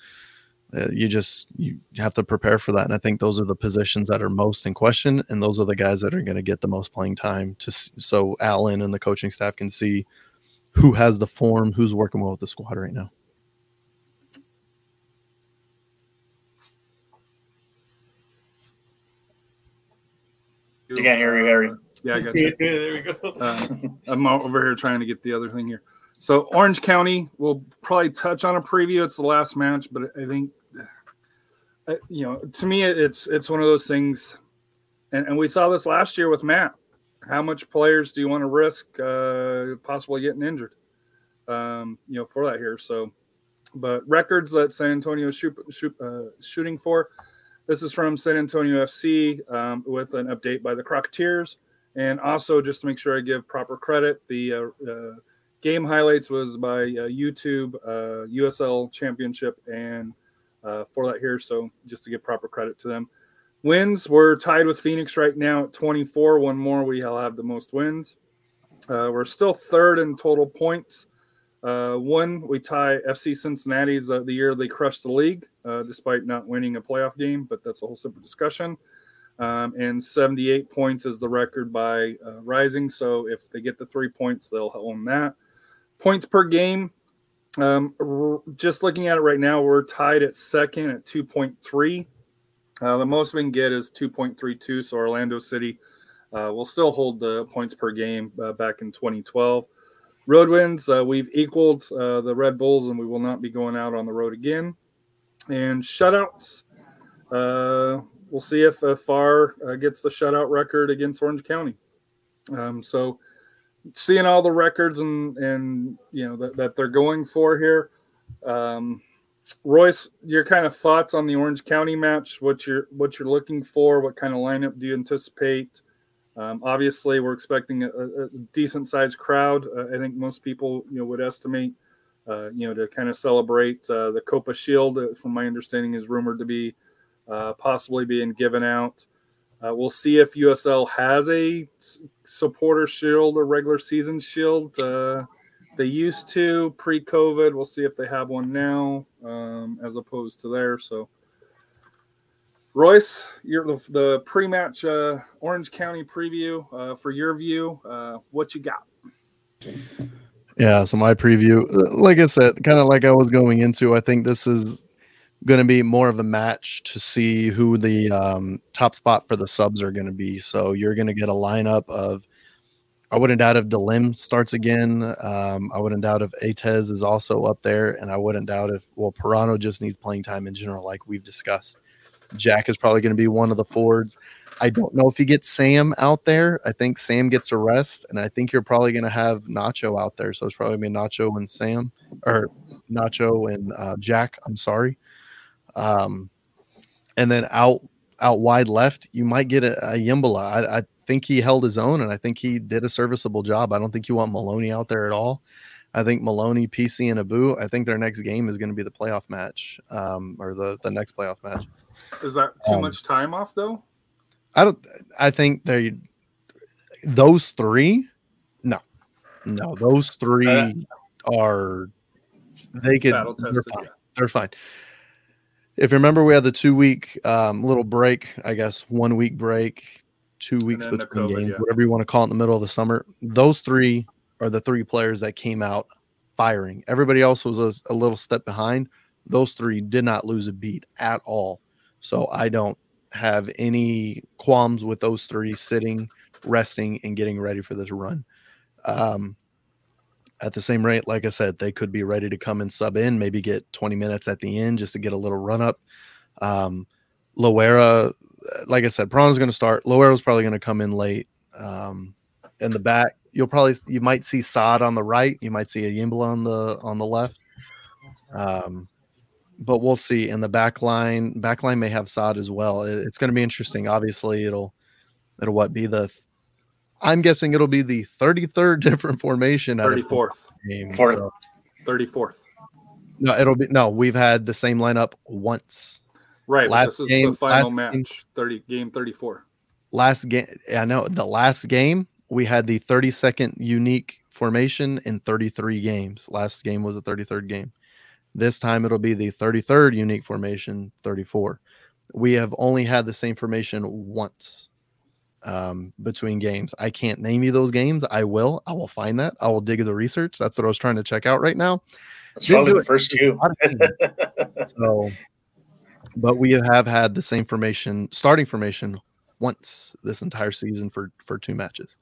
uh, you just you have to prepare for that. And I think those are the positions that are most in question, and those are the guys that are going to get the most playing time. To so Allen and the coaching staff can see who has the form, who's working well with the squad right now. You can't hear you, Harry. Yeah, I got you. there we go. Uh, I'm over here trying to get the other thing here. So Orange County, we'll probably touch on a preview. It's the last match, but I think, uh, you know, to me, it's it's one of those things, and, and we saw this last year with Matt. How much players do you want to risk uh, possibly getting injured? Um, you know, for that here. So, but records that San Antonio is shoot, shoot, uh, shooting for. This is from San Antonio FC um, with an update by the Crocketeers. And also, just to make sure I give proper credit, the uh, uh, game highlights was by uh, YouTube uh, USL Championship, and uh, for that here, so just to give proper credit to them. Wins we're tied with Phoenix right now at 24. One more, we'll have the most wins. Uh, we're still third in total points. Uh, one, we tie FC Cincinnati's uh, the year they crushed the league, uh, despite not winning a playoff game, but that's a whole separate discussion. Um, and 78 points is the record by uh, Rising. So if they get the three points, they'll own that. Points per game. Um, r- just looking at it right now, we're tied at second at 2.3. Uh, the most we can get is 2.32. So Orlando City uh, will still hold the points per game back in 2012. Road wins, uh, we've equaled uh, the Red Bulls, and we will not be going out on the road again. And shutouts, uh, we'll see if uh, Farr uh, gets the shutout record against Orange County. Um, so, seeing all the records and and you know that, that they're going for here, um, Royce, your kind of thoughts on the Orange County match? What you're what you're looking for? What kind of lineup do you anticipate? Um, obviously, we're expecting a, a decent sized crowd. Uh, I think most people you know would estimate uh, you know to kind of celebrate uh, the Copa Shield. uh, From my understanding, is rumored to be uh, possibly being given out. Uh, we'll see if USL has a supporter shield or regular season shield. They used to pre-COVID. We'll see if they have one now, um, as opposed to there. So, Royce, you're the, the pre-match uh, Orange County preview uh, for your view. Uh, what you got? Yeah, so my preview, like I said, kind of like I was going into, I think this is going to be more of a match to see who the um, top spot for the subs are going to be. So you're going to get a lineup of, I wouldn't doubt if Delim starts again. Um, I wouldn't doubt if Atez is also up there, and I wouldn't doubt if well Parano just needs playing time in general, like we've discussed. Jack is probably going to be one of the Fords. I don't know if you get Sam out there. I think Sam gets a rest, and I think you're probably going to have Nacho out there. So it's probably going to be Nacho and Sam, or Nacho and uh, Jack. I'm sorry. Um, and then out out wide left, you might get a, Ayimbila. I, I think he held his own, and I think he did a serviceable job. I don't think you want Maloney out there at all. I think Maloney, PC, and Abu. I think their next game is going to be the playoff match, um, or the the next playoff match. Is that too Um, much time off though? I don't. I think they those three. No, no, those three Uh, are they could. They're tested. fine. yeah. They're fine. If you remember, we had the two week um, little break. I guess one week break, two weeks between COVID, games, yeah. whatever you want to call it, in the middle of the summer. Those three are the three players that came out firing. Everybody else was a, a little step behind. Those three did not lose a beat at all. So I don't have any qualms with those three sitting, resting, and getting ready for this run. Um, at the same rate, like I said, they could be ready to come and sub in, maybe get 20 minutes at the end just to get a little run up. Um, Loera, like I said, Prawn's going to start. Loera's probably going to come in late. Um, in the back, you'll probably you might see Saad on the right, you might see Ayimbila on the on the left. Um, but we'll see. In the back line, back line may have Saad as well. It- it's going to be interesting. Mm-hmm. Obviously, it'll it'll what be the I'm guessing it'll be the 33rd different formation out Thirty of fourth. So- Thirty fourth. no, it'll be no. We've had the same lineup once. Right. Last this is game- the final last game- match. Thirty game thirty four. Last game, I know the last game we had the 32nd unique formation in 33 games. Last game was the 33rd game. This time it'll be the 33rd unique formation, 34. We have only had the same formation once um, between games. I can't name you those games. I will. I will find that. I will dig the research. That's what I was trying to check out right now. It's probably the it. first two. lot of teams. So, but we have had the same formation, starting formation, once this entire season for for two matches.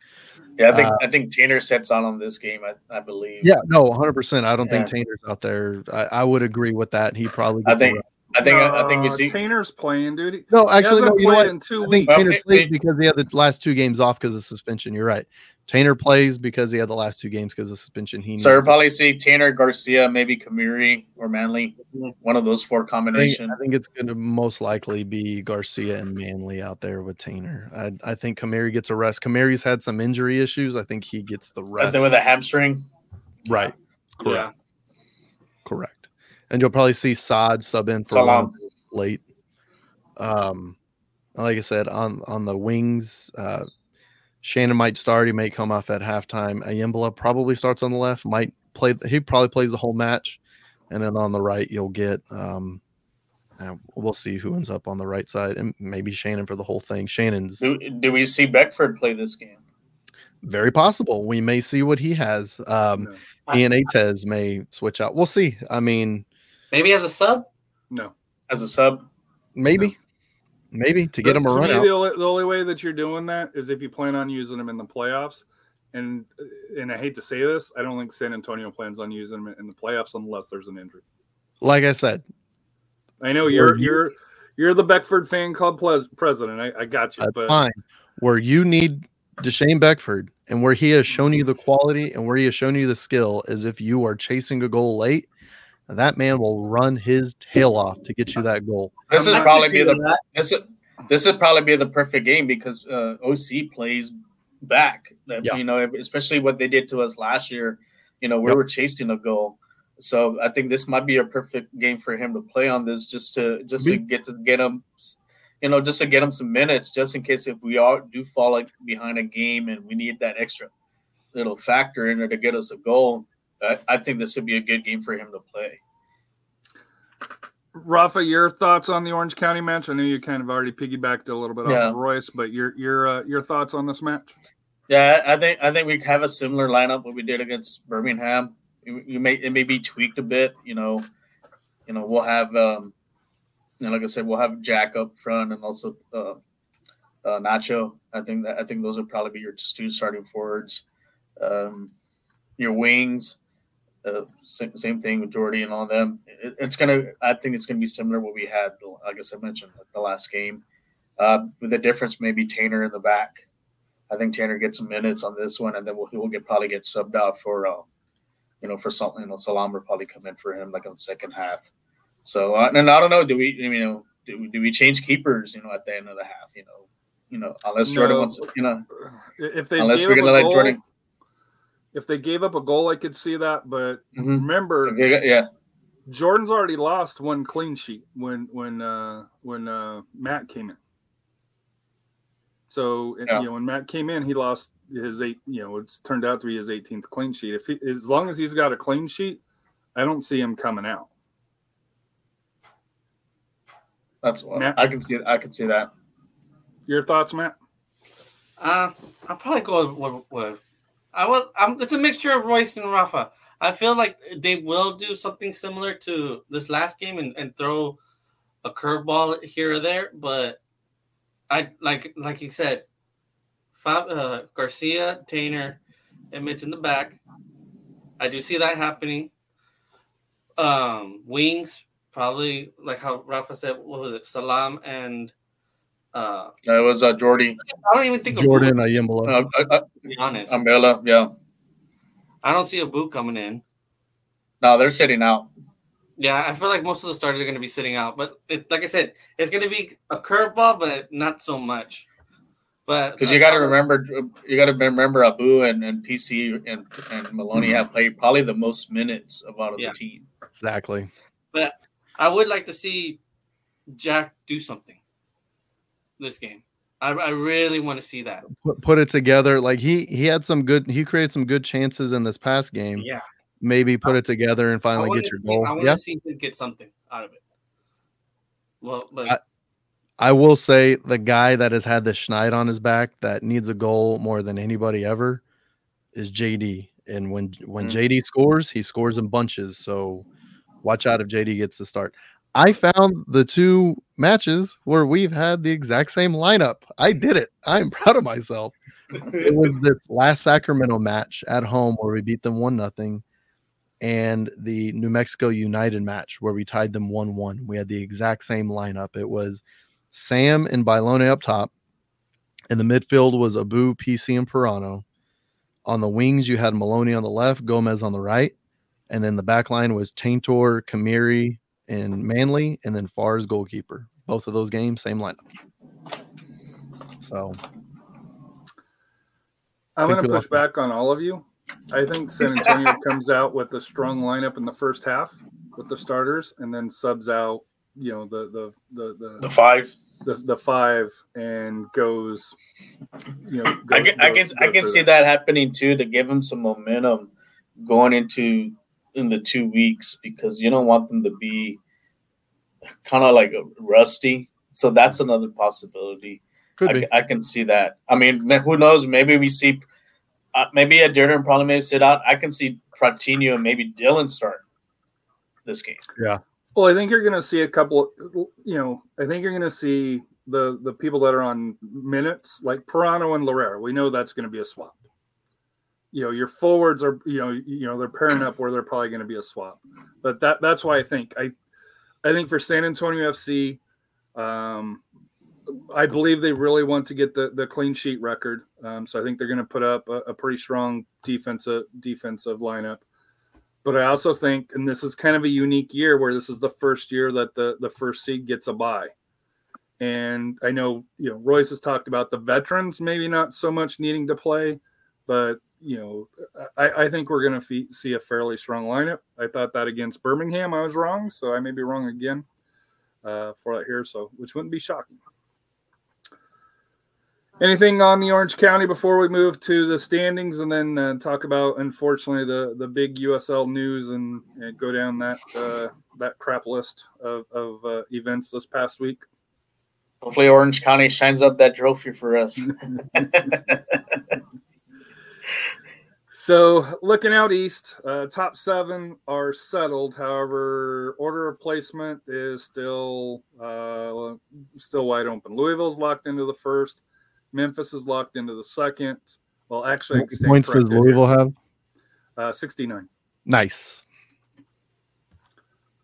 Yeah, I think Uh, I think Tanner sets on on this game. I, I believe. Yeah, no, 100. percent I don't think Yeah. Tanner's out there. I, I would agree with that. He probably. I gets a think run. I think I think we Uh, see. Tanner's playing, dude. No, actually, no. You know played what? in two I think weeks. Well, Tanner it- plays it- because he had the last two games off because of suspension. You're right. Tanner plays because he had the last two games because of suspension. He So we'll needs- probably see Tanner Garcia, maybe Kamiri or Manley, one of those four I think, combination. I think it's going to most likely be Garcia and Manley out there with Tanner. I, I think Kamari gets a rest. Kamari's had some injury issues. I think he gets the But rest. then with a hamstring. right. Correct. Yeah. Correct. And you'll probably see Sod sub in for Salam. one late. Um, like I said, on on the wings, uh, Shannon might start. He may come off at halftime. Ayimbila probably starts on the left. Might play. He probably plays the whole match, and then on the right you'll get. Um, uh, we'll see who ends up on the right side, and maybe Shannon for the whole thing. Shannon's Do, do we see Beckford play this game? very possible. We may see what he has. Um, No. Ian Atez may switch out. We'll see. I mean, Maybe as a sub. No. As a sub? maybe, maybe to get him a to run me, out. the only, the only way that you're doing that is if you plan on using them in the playoffs. And and I hate to say this, I don't think San Antonio plans on using them in the playoffs unless there's an injury. Like I said, I know you're you- you're you're the Beckford fan club ples- president. I, I got you, That's but fine. Where you need Deshane Beckford and where he has shown you the quality and where he has shown you the skill is if you are chasing a goal late. That man will run his tail off to get you that goal. This I is probably be the that. this is this would probably be the perfect game because uh, OC plays back. Yeah. You know, especially what they did to us last year. You know, we Yep. were chasing a goal, so I think this might be a perfect game for him to play on this, just to just to get to get him, you know, just to get him some minutes, just in case if we all do fall like behind a game and we need that extra little factor in there to get us a goal. I, I think this would be a good game for him to play. Rafa, your thoughts on the Orange County match? I know you kind of already piggybacked a little bit Yeah. off of Royce, but your your uh, your thoughts on this match? Yeah, I think I think we have a similar lineup what we did against Birmingham. You, you may it may be tweaked a bit, you know. You know, we'll have um you know, like I said, we'll have Jack up front and also uh, uh Nacho. I think that I think those would probably be your two starting forwards. Um your wings, uh, same, same thing with Jordy and all them. It, it's gonna I think it's gonna be similar what we had like I said mentioned the last game. Uh, with the difference maybe Tanner in the back. I think Tanner gets some minutes on this one, and then we'll, he will get probably get subbed out for, uh, you know, for something. You know, Salam will probably come in for him like in the second half. So, uh, and I don't know, do we, you know, do we, do we change keepers? You know, at the end of the half, you know, you know, unless Jordan No. wants, you know, If they unless we're gonna let goal, Jordan. If they gave up a goal, I could see that. But Mhm. remember, Yeah, yeah, Jordan's already lost one clean sheet when when uh, when uh, Matt came in. So Yeah. you know when Matt came in, he lost his eight. You know, it's turned out to be his 18th clean sheet. If he, as long as he's got a clean sheet, I don't see him coming out. that's what Matt? I can see. I can see that. Your thoughts, Matt? Uh, I'll probably go with, with I will. I'm, it's a mixture of Royce and Rafa. I feel like they will do something similar to this last game and, and throw a curveball here or there, but I like like you said, Fab, uh, Garcia, Taintor, and Mitch in the back. I do see that happening. Um, wings probably like how Rafa said. What was it? Salam and uh, It was uh, Jordy, I don't even think of Jordan Boot, Ayimbila. uh, uh, uh, to be honest. Umbrella. Yeah, I don't see a boot coming in. no, they're sitting out. Yeah, I feel like most of the starters are going to be sitting out, but it, like I said, it's going to be a curveball, but not so much. But Because you got to remember, you got to remember Abu and, and PC and, and Maloney have played probably the most minutes of out of Yeah. the team. Exactly. But I would like to see Jack do something this game. I, I really want to see that. Put, put it together. Like he he had some good. He created some good chances in this past game. Yeah, Maybe put it together and finally get your see, I goal. want Yeah. to see him get something out of it. Well, but I- I will say the guy that has had the schneid on his back that needs a goal more than anybody ever is JD. And when when Mm. JD scores, he scores in bunches. So watch out if JD gets the start. I found the two matches where we've had the exact same lineup. I did it. I'm proud of myself. it was this last Sacramento match at home where we beat them one nothing, and the New Mexico United match where we tied them one one. We had the exact same lineup. It was Sam and Bailone up top. In the midfield was Abu, PC, and Parano. On the wings, you had Maloney on the left, Gomez on the right, and then the back line was Taintor, Kamiri, and Manley, and then Farr's goalkeeper. Both of those games, same lineup. So I'm going to push back on all of you. I think San Antonio comes out with a strong lineup in the first half with the starters, and then subs out. You know the the the The the five. the, the five and goes. You know, I go- can, I can, I can see that happening too to give them some momentum going into in the two weeks because you don't want them to be kind of like rusty. So that's another possibility. could I, be. I can see that. I mean, who knows? Maybe we see, uh, maybe a Durden probably may sit out. I can see Pratinho and maybe Dylan start this game. Yeah. Well, I think you're going to see a couple. You know, I think you're going to see the the people that are on minutes like Parano and Lorera. We know that's going to be a swap. You know, your forwards are you know you know they're pairing up where they're probably going to be a swap. But that that's why I think I I think for San Antonio FC, um, I believe they really want to get the the clean sheet record. Um, so I think they're going to put up a, a pretty strong defensive defensive lineup. but I also think, and this is kind of a unique year where this is the first year that the the first seed gets a bye. And I know you know Royce has talked about the veterans maybe not so much needing to play, but you know I, I think we're going to see a fairly strong lineup. I thought that against Birmingham, I was wrong, so I may be wrong again uh, for that here. So which wouldn't be shocking. Anything on the Orange County before we move to the standings and then uh, talk about, unfortunately, the the big USL news and, and go down that uh, that crap list of, of uh, events this past week. Hopefully, Orange County shines up that trophy for us. so, looking out east, uh, top seven are settled. However, order of placement is still uh, still wide open. Louisville's locked into the first. Memphis is locked into the second. Well, actually, What points does Louisville have? Uh, 69. Nice.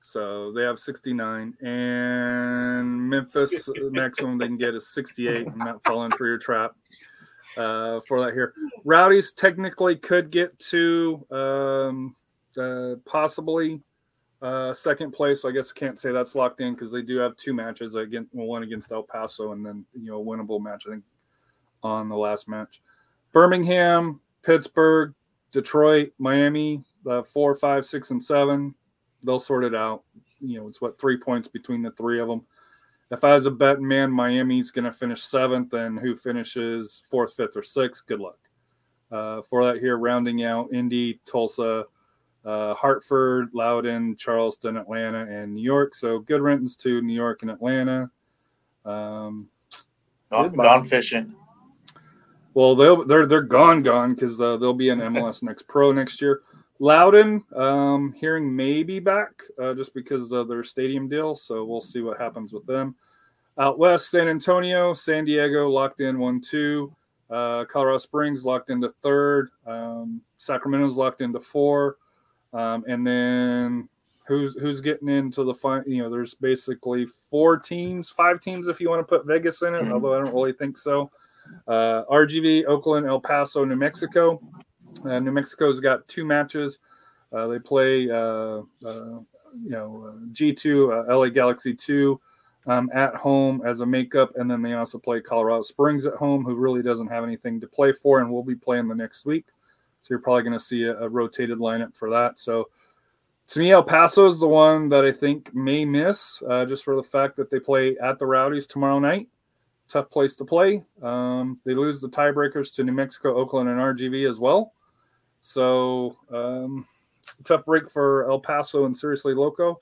So they have 69. And Memphis, maximum they can get is 68. I'm not falling for your trap uh, for that here. Rowdies technically could get to um, uh, possibly uh, second place. I guess I can't say that's locked in because they do have two matches against one against El Paso and then you know a winnable match I think on the last match. Birmingham, Pittsburgh, Detroit, Miami, the four, five, six, and seven. They'll sort it out. You know, it's what three points between the three of them. If I was a betting man, Miami's going to finish seventh, and who finishes fourth, fifth, or sixth? Good luck. Uh, for that, here rounding out Indy, Tulsa, uh, Hartford, Loudoun, Charleston, Atlanta, and New York. So good rentings to New York and Atlanta. Um, gone, gone fishing. Well, they'll they're they're gone gone because uh, they'll be in MLS Next Pro next year. Loudoun, um, hearing maybe back uh, just because of their stadium deal, so we'll see what happens with them. Out west, San Antonio, San Diego locked in one two. Uh, Colorado Springs locked into third. Um, Sacramento's locked into four, um, and then who's who's getting into the final? You know, there's basically four teams, five teams if you want to put Vegas in it. Mhm. Although I don't really think so. Uh, RGV, Oakland, El Paso, New Mexico. Uh, New Mexico's got two matches. Uh, they play, uh, uh, you know, uh, G2, uh, LA Galaxy 2 um, at home as a makeup. And then they also play Colorado Springs at home, who really doesn't have anything to play for and will be playing the next week. So you're probably going to see a, a rotated lineup for that. So to me, El Paso is the one that I think may miss just for the fact that they play at the Rowdies tomorrow night tough place to play. Um, they lose the tiebreakers to New Mexico, Oakland, and RGV as well. So um, tough break for El Paso and Seriously Loco.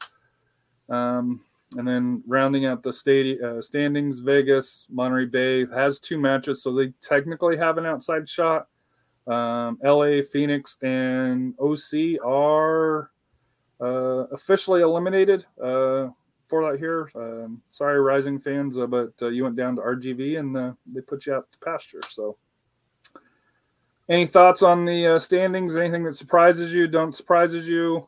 Um, and then rounding out the stadi- uh, standings, Vegas, Monterey Bay has two matches, so they technically have an outside shot. Um, LA, Phoenix, and OC are uh, officially eliminated. Uh, for that here. Um, sorry, Rising fans, uh, but uh, you went down to RGV and uh, they put you out to pasture. So, any thoughts on the uh, standings? Anything that surprises you? Don't surprises you?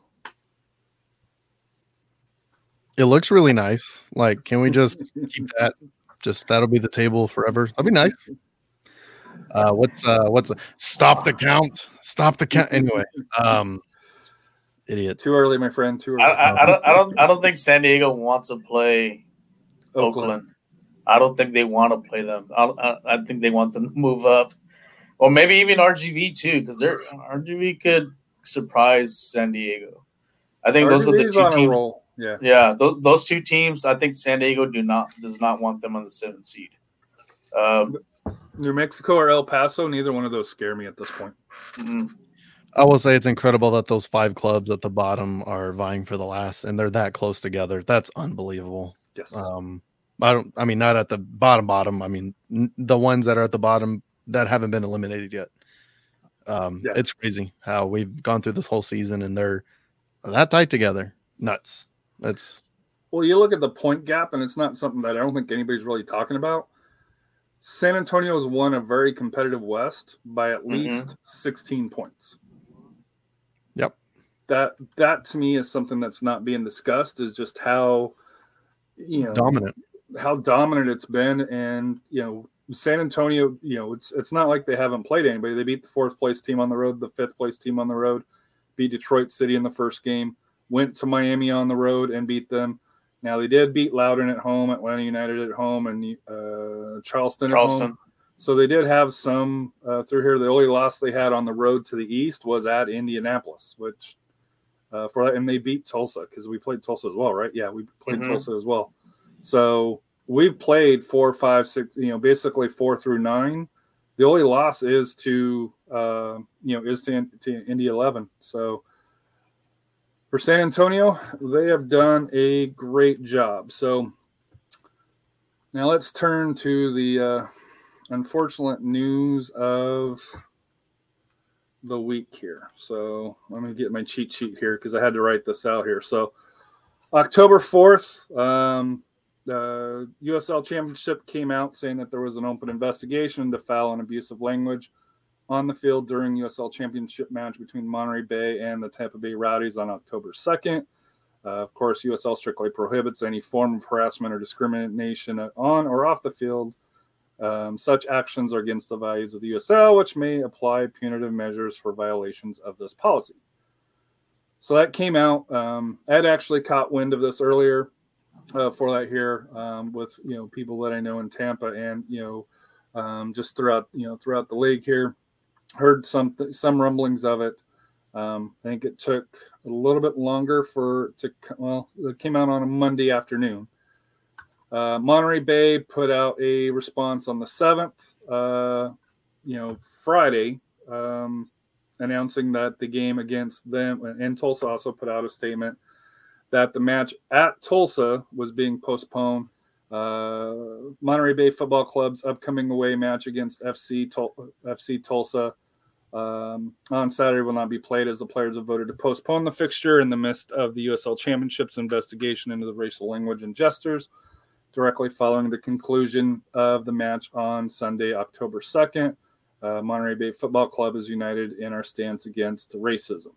It looks really nice. Like, can we just keep that? Just that'll be the table forever. That'd be nice. Uh, what's uh, what's stop the count? Stop the count. Anyway, um, idiot. Too early, my friend. Too early. I, I, I don't. I don't. I don't think San Diego wants to play Oakland. I don't think they want to play them. I, I, I think they want them to move up, or maybe even RGV too, because they're RGV could surprise San Diego. I think those are the two teams. roll. Yeah. Yeah, those those two teams. I think San Diego do not does not want them on the seventh seed. Um, New Mexico or El Paso, neither one of those scare me at this point. mhm. I will say it's incredible that those five clubs at the bottom are vying for the last, and they're that close together. That's unbelievable. Yes. Um, I don't. I mean, not at the bottom, bottom. I mean, n- the ones that are at the bottom that haven't been eliminated yet. Um, Yeah. It's crazy how we've gone through this whole season and they're that tight together. Nuts. That's Well, you look at the point gap, and it's not something that I don't think anybody's really talking about. San Antonio has won a very competitive West by at Mhm. least 16 points. Yep. That that to me is something that's not being discussed is just how you know dominant. how dominant it's been and you know San Antonio, you know, it's it's not like they haven't played anybody. They beat the fourth place team on the road, the fifth place team on the road. beat Detroit City in the first game, went to Miami on the road and beat them. Now they did beat Loudoun at home, Atlanta United at home, and uh, Charleston, at home. Charleston. So they did have some uh, through here. The only loss they had on the road to the east was at Indianapolis, which uh, for that, and they beat Tulsa because we played Tulsa as well, right? Yeah, we played Mhm. Tulsa as well. So we've played four, five, six, you know, basically four through nine. The only loss is to, uh, you know, is to, to Indy 11. So for San Antonio, they have done a great job. So now let's turn to the uh, unfortunate news of the week here. So let me get my cheat sheet here because I had to write this out here. So October 4th, um, the USL Championship came out saying that there was an open investigation into foul and abusive language on the field during USL Championship match between Monterey Bay and the Tampa Bay Rowdies on October 2nd. Uh, of course, USL strictly prohibits any form of harassment or discrimination on or off the field. Um, such actions are against the values of the USL, which may apply punitive measures for violations of this policy. So that came out. Um, Ed actually caught wind of this earlier uh, for that here um, with you know people that I know in Tampa and you know um, just throughout you know throughout the league here. Heard some some rumblings of it. Um, I think it took a little bit longer for to well it came out on a Monday afternoon. Uh, Monterey Bay put out a response on the seventh, uh, you know Friday, um, announcing that the game against them and Tulsa also put out a statement that the match at Tulsa was being postponed. Uh, Monterey Bay Football Club's upcoming away match against FC FC Tulsa um, on Saturday will not be played as the players have voted to postpone the fixture in the midst of the USL Championships investigation into the racial language and gestures, directly following the conclusion of the match on Sunday, October 2nd. Uh, Monterey Bay Football Club is united in our stance against racism.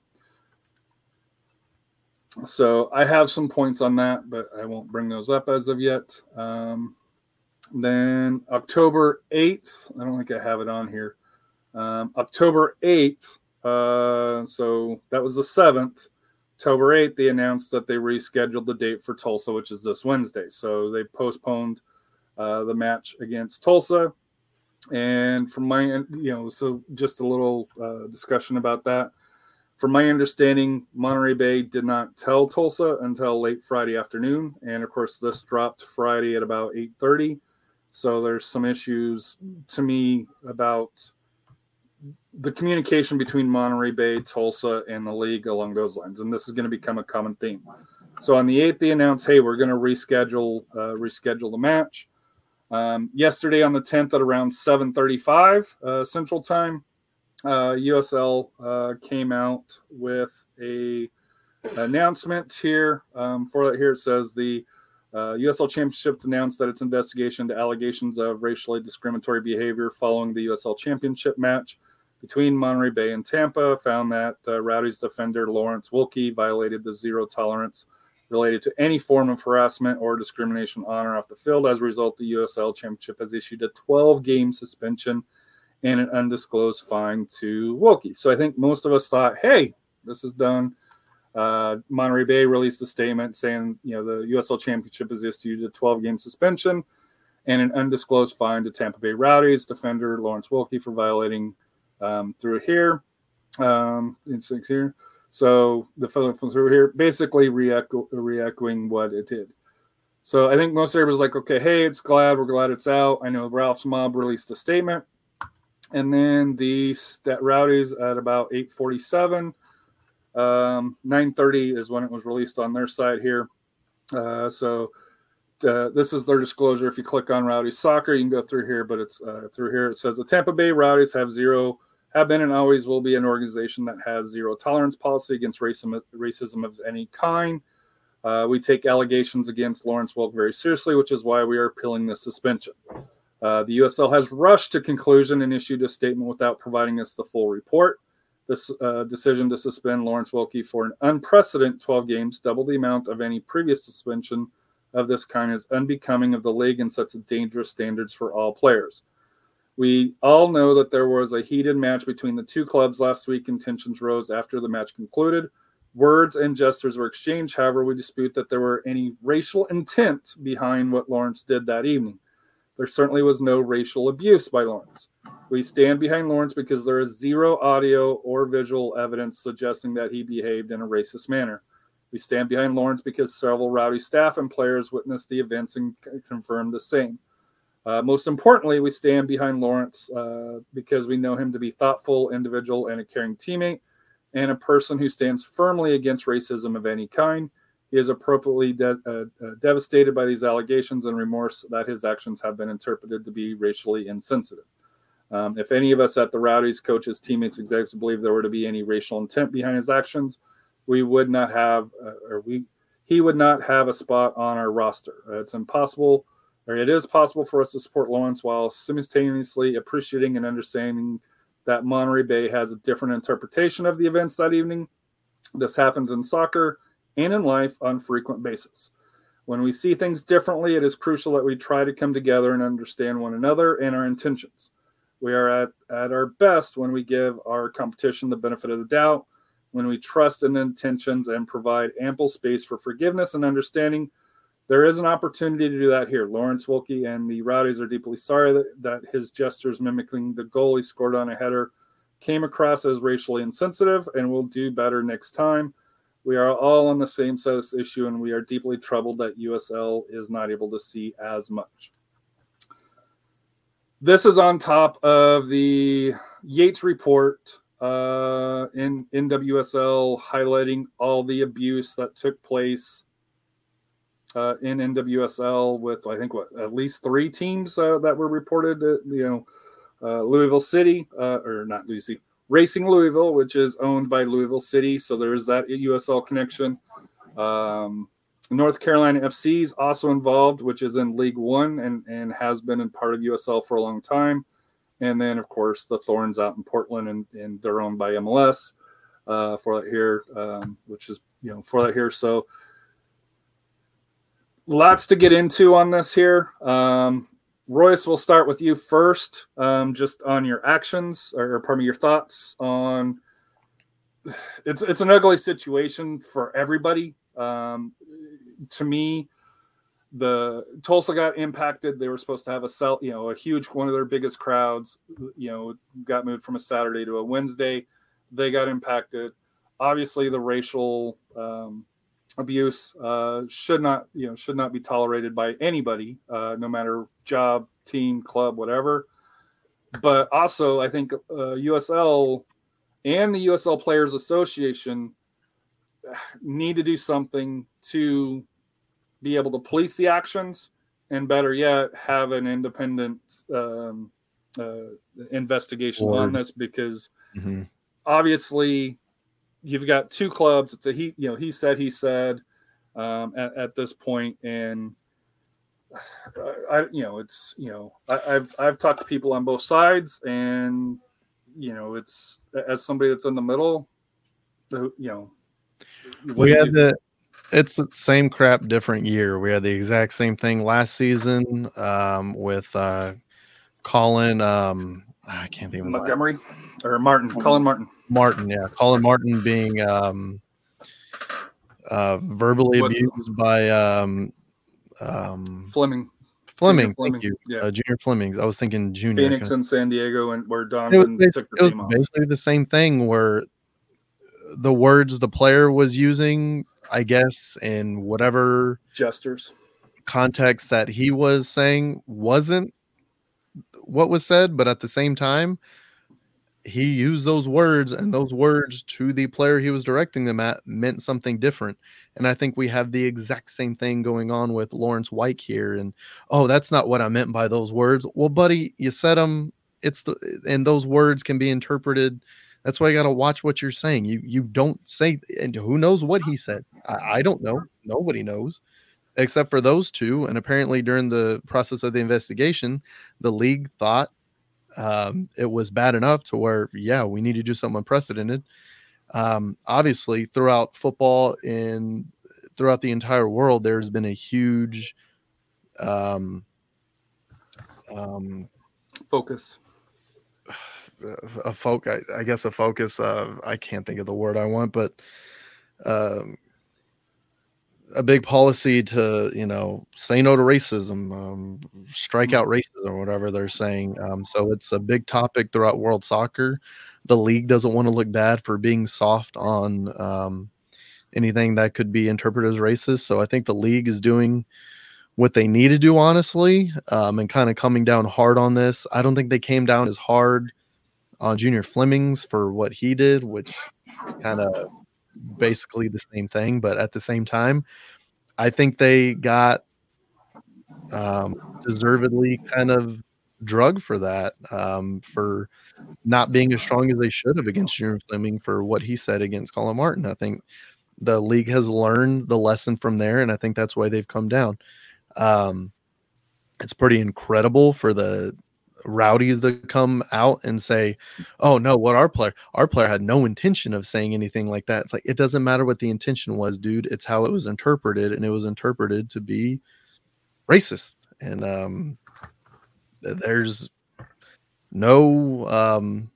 So I have some points on that, but I won't bring those up as of yet. Um, then October 8th, I don't think I have it on here. Um, October 8th, uh, so that was the 7th. October 8th, they announced that they rescheduled the date for Tulsa, which is this Wednesday. So they postponed uh, the match against Tulsa. And from my, you know, so just a little uh, discussion about that. From my understanding, Monterey Bay did not tell Tulsa until late Friday afternoon, and of course, this dropped Friday at about eight thirty. So there's some issues to me about the communication between Monterey Bay, Tulsa, and the league along those lines, and this is going to become a common theme. So on the eighth, they announced, "Hey, we're going to reschedule uh, reschedule the match." Um, yesterday on the tenth at around seven thirty-five uh, Central Time, uh, USL uh, came out with a announcement here. Um, for that, here it says the uh, USL Championship announced that its investigation into allegations of racially discriminatory behavior following the USL Championship match between Monterey Bay and Tampa found that uh, Rowdy's defender Lawrence Wilkie violated the zero tolerance related to any form of harassment or discrimination on or off the field. As a result, the USL Championship has issued a 12 game suspension and an undisclosed fine to Wilkie. So I think most of us thought, hey, this is done. Uh, Monterey Bay released a statement saying, you know, the USL Championship has issued a 12 game suspension and an undisclosed fine to Tampa Bay Rowdies defender Lawrence Wilkie for violating um, through here. Um, in six here. So the fellow from through here basically re-echo, re-echoing what it did. So I think most everybody's like, okay, hey, it's glad we're glad it's out. I know Ralph's mob released a statement, and then the stat rowdies at about 8:47, um, 9:30 is when it was released on their side here. Uh, so uh, this is their disclosure. If you click on Rowdies Soccer, you can go through here, but it's uh, through here. It says the Tampa Bay Rowdies have zero, have been, and always will be an organization that has zero tolerance policy against racism, racism of any kind. Uh, we take allegations against Lawrence Wilk very seriously, which is why we are appealing the suspension. Uh, the USL has rushed to conclusion and issued a statement without providing us the full report. This uh, decision to suspend Lawrence Wilkie for an unprecedented 12 games, double the amount of any previous suspension of this kind, is unbecoming of the league and sets dangerous standards for all players. We all know that there was a heated match between the two clubs last week, and tensions rose after the match concluded. Words and gestures were exchanged. However, we dispute that there were any racial intent behind what Lawrence did that evening. There certainly was no racial abuse by Lawrence. We stand behind Lawrence because there is zero audio or visual evidence suggesting that he behaved in a racist manner. We stand behind Lawrence because several rowdy staff and players witnessed the events and confirmed the same. Uh, most importantly, we stand behind Lawrence uh, because we know him to be thoughtful individual and a caring teammate, and a person who stands firmly against racism of any kind. Is appropriately de- uh, uh, devastated by these allegations and remorse that his actions have been interpreted to be racially insensitive. Um, if any of us at the Rowdies, coaches, teammates, executives believe there were to be any racial intent behind his actions, we would not have, uh, or we, he would not have a spot on our roster. Uh, it's impossible, or it is possible for us to support Lawrence while simultaneously appreciating and understanding that Monterey Bay has a different interpretation of the events that evening. This happens in soccer and in life on frequent basis. When we see things differently, it is crucial that we try to come together and understand one another and our intentions. We are at, at our best when we give our competition the benefit of the doubt, when we trust in intentions and provide ample space for forgiveness and understanding. There is an opportunity to do that here. Lawrence Wilkie and the Rowdies are deeply sorry that, that his gestures mimicking the goal he scored on a header came across as racially insensitive and will do better next time. We are all on the same side of this issue, and we are deeply troubled that USL is not able to see as much. This is on top of the Yates report uh, in NWSL highlighting all the abuse that took place uh, in NWSL with I think what at least three teams uh, that were reported. uh, you know, uh, Louisville City uh, or not Louisville, Racing Louisville, which is owned by Louisville City, so there is that USL connection. Um, North Carolina FC is also involved, which is in League One and and has been in part of USL for a long time. And then, of course, the Thorns out in Portland, and, and they're owned by MLS uh, for that here, um, which is you know for that here. So lots to get into on this here. Um, Royce, we'll start with you first, um, just on your actions or, or pardon me, your thoughts on. It's it's an ugly situation for everybody. Um, to me, the Tulsa got impacted. They were supposed to have a sell, you know, a huge one of their biggest crowds. You know, got moved from a Saturday to a Wednesday. They got impacted. Obviously, the racial um, abuse uh, should not, you know, should not be tolerated by anybody, uh, no matter job, team, club, whatever. But also, I think uh, USL and the USL Players Association need to do something to be able to police the actions and better yet have an independent um, uh, investigation on this because Mhm. obviously you've got two clubs. It's a he you know he said he said um, at, at this point and I, I you know it's you know I, I've I've talked to people on both sides and you know it's as somebody that's in the middle the- you know we had you- the it's the same crap different year. We had the exact same thing last season um with uh collin um i can't think of Montgomery or Martin Collin Martin. Martin yeah. Collin martin being um uh verbally What- abused by um um Fleming. Fleming, Fleming, thank you. yeah. uh, junior flemmings. I was thinking junior. Phoenix and San Diego and where it was, Donovan bas- took it the was off. basically the same thing where the words the player was using i guess in whatever Jesters. context that he was saying wasn't what was said, but at the same time, he used those words, and those words to the player he was directing them at meant something different. And I think we have the exact same thing going on with Lawrence White here. And oh, that's not what I meant by those words. Well, buddy, you said them. It's the and those words can be interpreted. That's why you got to watch what you're saying. You you don't say, and who knows what he said. I, I don't know. Nobody knows except for those two. And apparently, during the process of the investigation, the league thought um, it was bad enough to where, yeah, we need to do something unprecedented. Um, obviously, throughout football and throughout the entire world, there's been a huge um, um, Focus. a folk I, I guess a focus uh i can't think of the word i want but um a big policy to you know say no to racism um, strike out racism or whatever they're saying um, so it's a big topic throughout world soccer. The league doesn't want to look bad for being soft on um, anything that could be interpreted as racist so i think the league is doing what they need to do honestly um, and kind of coming down hard on this. I don't think they came down as hard on Junior Flemmings for what he did, which kind of basically the same thing. But at the same time, I think they got um, deservedly kind of drug for that, um, for not being as strong as they should have against Junior Fleming for what he said against Collin Martin. I think the league has learned the lesson from there, and I think that's why they've come down. Um, it's pretty incredible for the rowdies to come out and say, "Oh no, what our player our player had no intention of saying anything like that." It's like it doesn't matter what the intention was, dude. It's how it was interpreted, and it was interpreted to be racist. And um, there's no um,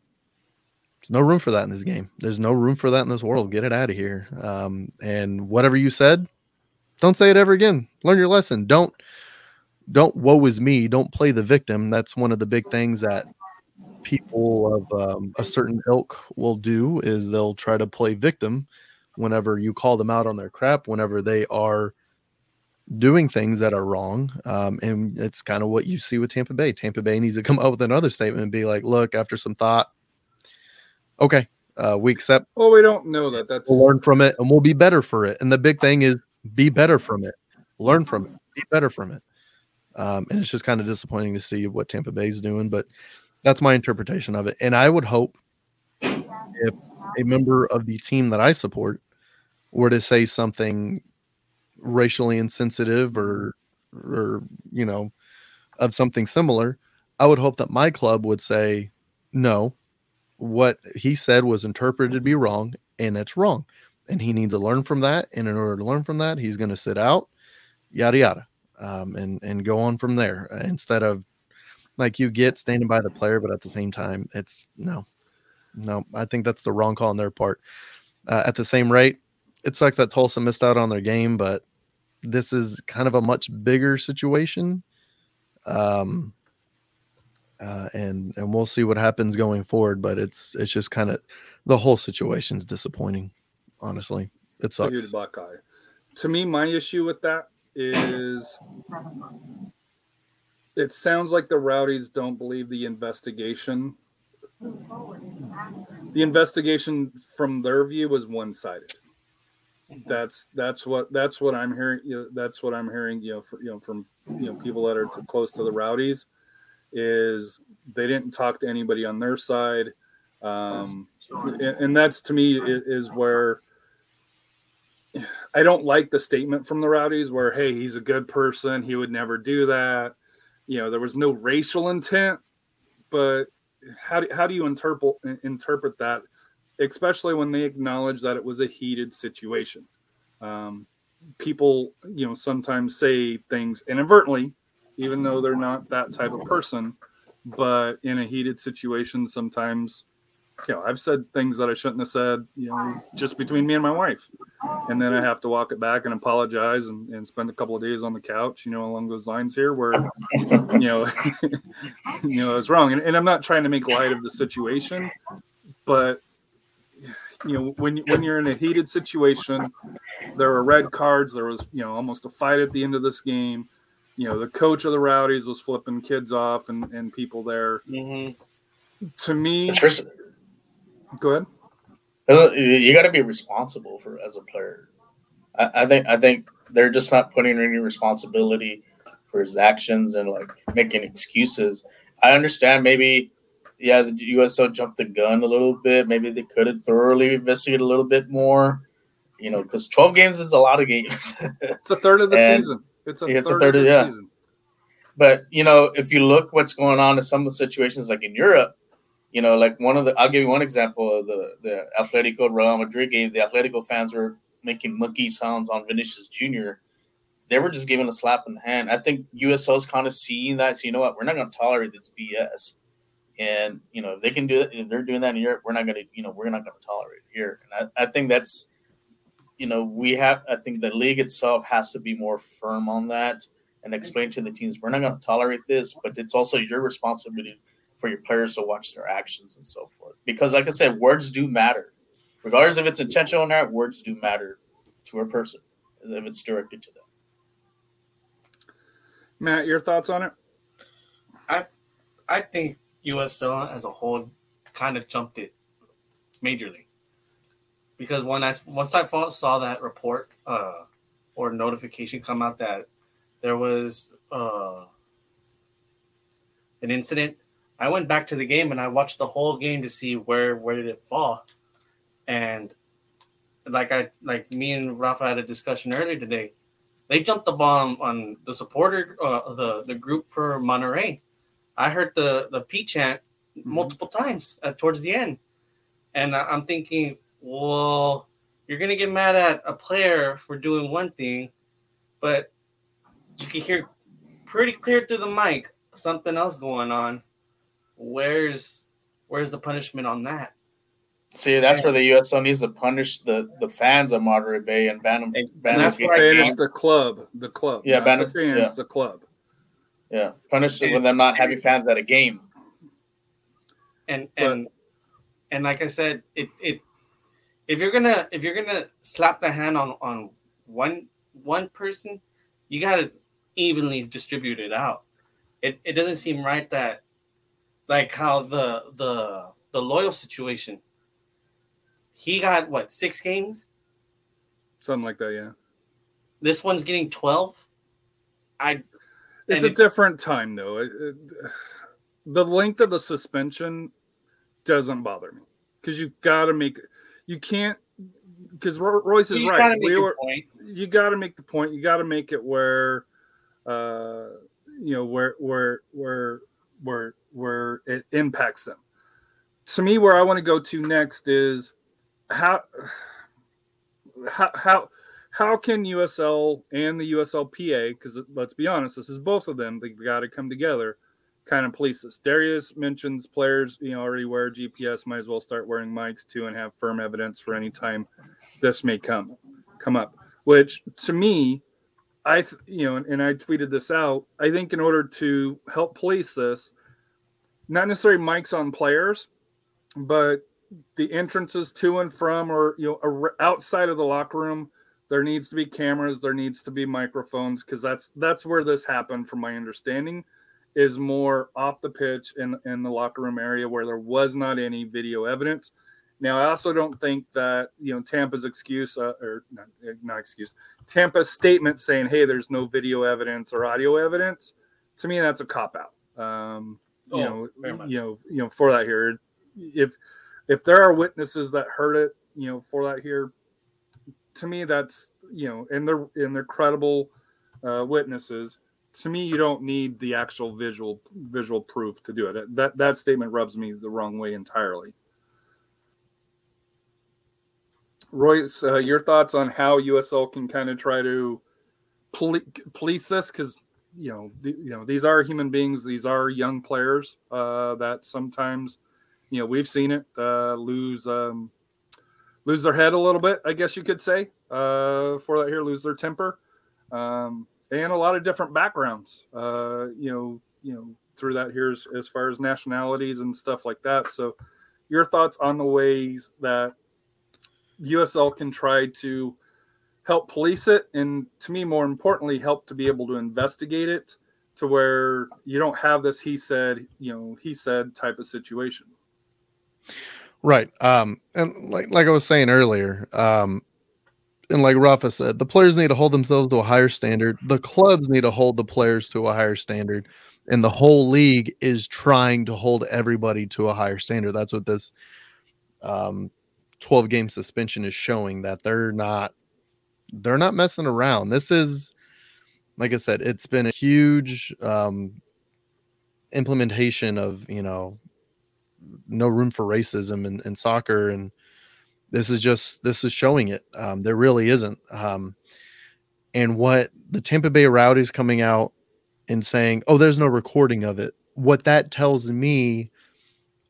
there's no room for that in this game. There's no room for that in this world. Get it out of here. Um, and whatever you said, don't say it ever again. Learn your lesson. Don't don't woe is me don't play the victim. That's one of the big things that people of um, a certain ilk will do is they'll try to play victim whenever you call them out on their crap whenever they are doing things that are wrong. Um, and it's kind of what you see with tampa bay. Tampa bay needs to come up with another statement and be like look after some thought okay uh, we accept Well, we don't know that. That's we'll learn from it and we'll be better for it. And the big thing is be better from it. Learn from it. Be better from it um, and it's just kind of disappointing to see what Tampa Bay is doing, but that's my interpretation of it. And I would hope if a member of the team that I support were to say something racially insensitive or, or you know, of something similar, I would hope that my club would say, no, what he said was interpreted to be wrong, and it's wrong. And he needs to learn from that. And in order to learn from that, he's going to sit out, yada, yada um, and and go on from there uh, instead of like you get standing by the player, but at the same time, it's no, no. I think that's the wrong call on their part. Uh, at the same rate, it sucks that Tulsa missed out on their game, but this is kind of a much bigger situation. Um, uh, and and we'll see what happens going forward. But it's it's just kind of the whole situation's disappointing. Honestly, it sucks. To me, my issue with that is it sounds like the rowdies don't believe the investigation. The investigation from their view was one-sided. That's that's what that's what I'm hearing. You know, that's what I'm hearing. You know, for, you know from you know people that are close to the rowdies is they didn't talk to anybody on their side, um, and, and that's to me is where I don't like the statement from the rowdies where, hey, he's a good person. He would never do that. You know, there was no racial intent, but how do, how do you interpret interpret that, especially when they acknowledge that it was a heated situation? Um, people, you know, sometimes say things inadvertently, even though they're not that type of person. But in a heated situation, sometimes, you know, I've said things that I shouldn't have said, you know, just between me and my wife and then I have to walk it back and apologize and, and spend a couple of days on the couch, you know, along those lines here where, you know, you know, I was wrong. And, and I'm not trying to make light of the situation, but you know, when when you're in a heated situation, there were red cards. There was, you know, almost a fight at the end of this game. You know, the coach of the Rowdies was flipping kids off and, and people there. Mm-hmm. To me, go ahead. you got to be responsible for as a player. I, I think I think they're just not putting any responsibility for his actions and like making excuses. I understand maybe, yeah, the USL jumped the gun a little bit. Maybe they could have thoroughly investigated a little bit more. You know, because twelve games is a lot of games. It's a third of the And season. It's a it's a third, third of of- the yeah. season. But you know, if you look what's going on in some of the situations like in Europe, you know, like one of the I'll give you one example of the the Atletico Real Madrid game. The Atletico fans were making monkey sounds on Vinicius Jr. they were just giving a slap in the hand. I think USL is kind of seeing that. So you know what? We're not going to tolerate this BS. And you know, if they can do it, if they're doing that in Europe, we're not going to, you know, we're not going to tolerate it here. And I, I think that's, you know, we have. I think the league itself has to be more firm on that and explain to the teams we're not going to tolerate this, but it's also your responsibility for your players to watch their actions and so forth. Because, like I said, words do matter, regardless if it's intentional or not. Words do matter to a person if it's directed to them. Matt, your thoughts on it? I I think USL as a whole kind of jumped it majorly because when I once I saw- saw that report uh, or notification come out that there was uh, an incident, I went back to the game and I watched the whole game to see where where did it fall, and like I like me and Rafa had a discussion earlier today. They jumped the bomb on the supporter, uh, the the group for Monterey. I heard the the P chant multiple times uh, towards the end, and I- I'm thinking, well, you're gonna get mad at a player for doing one thing, but you can hear pretty clear through the mic something else going on. Where's where's the punishment on that? See, that's where the USL needs to punish the, the fans of Monterey Bay and ban them. Ban and that's from what I the Banish the club, the club. Yeah, not ban- the fans, yeah. the club. Yeah, punish them with them not having fans at a game. and But- and and like I said, it it if you're gonna if you're gonna slap the hand on on one one person, you gotta evenly distribute it out. It it doesn't seem right that like how the the the loyal situation. He got what six games. Something like that, yeah. This one's getting twelve. I It's a different time, though. It- it- the length of the suspension doesn't bother me because you've got to make you can't because Royce is you right. gotta We were- you got to make the point. You got to make it where, uh, you know, where where where where where it impacts them. To me, where I want to go to next is how how how how can USL and the USLPA, because let's be honest, this is both of them. They've got to come together, kind of police this. Darius mentions players, you know, already wear GPS. Might as well start wearing mics too, and have firm evidence for any time this may come come up which to me i you know and i tweeted this out i think in order to help police this not necessarily mics on players but the entrances to and from or you know outside of the locker room there needs to be cameras there needs to be microphones because that's that's where this happened from my understanding is more off the pitch in in the locker room area where there was not any video evidence now, I also don't think that you know Tampa's excuse uh, or not, not excuse Tampa's statement saying, "Hey, there's no video evidence or audio evidence." To me, that's a cop out. Um, you Oh, know, you know, you know, for that here, if if there are witnesses that heard it, you know, for that here, to me, that's you know, and they're and they're credible uh, witnesses. To me, you don't need the actual visual visual proof to do it. That that statement rubs me the wrong way entirely. Royce, uh, your thoughts on how USL can kind of try to poli- police this? Because you know, you know, these are human beings. These are young players uh, that sometimes, you know, we've seen it uh, lose um, lose their head a little bit. I guess you could say uh, for that here, lose their temper, um, and a lot of different backgrounds. Uh, you know, you know, through that here as, as far as nationalities and stuff like that. So, your thoughts on the ways that USL can try to help police it, and to me, more importantly, help to be able to investigate it to where you don't have this he said, you know, he said type of situation. Right. Um, and like like I was saying earlier, um, and like Rafa said, the players need to hold themselves to a higher standard. The clubs need to hold the players to a higher standard, and the whole league is trying to hold everybody to a higher standard. That's what this um, 12 game suspension is showing that they're not they're not messing around. This is like I said, it's been a huge um, implementation of you know no room for racism in, in soccer and this is just this is showing it um, there really isn't um, And what the Tampa Bay Rowdies coming out and saying, "Oh, there's no recording of it." What that tells me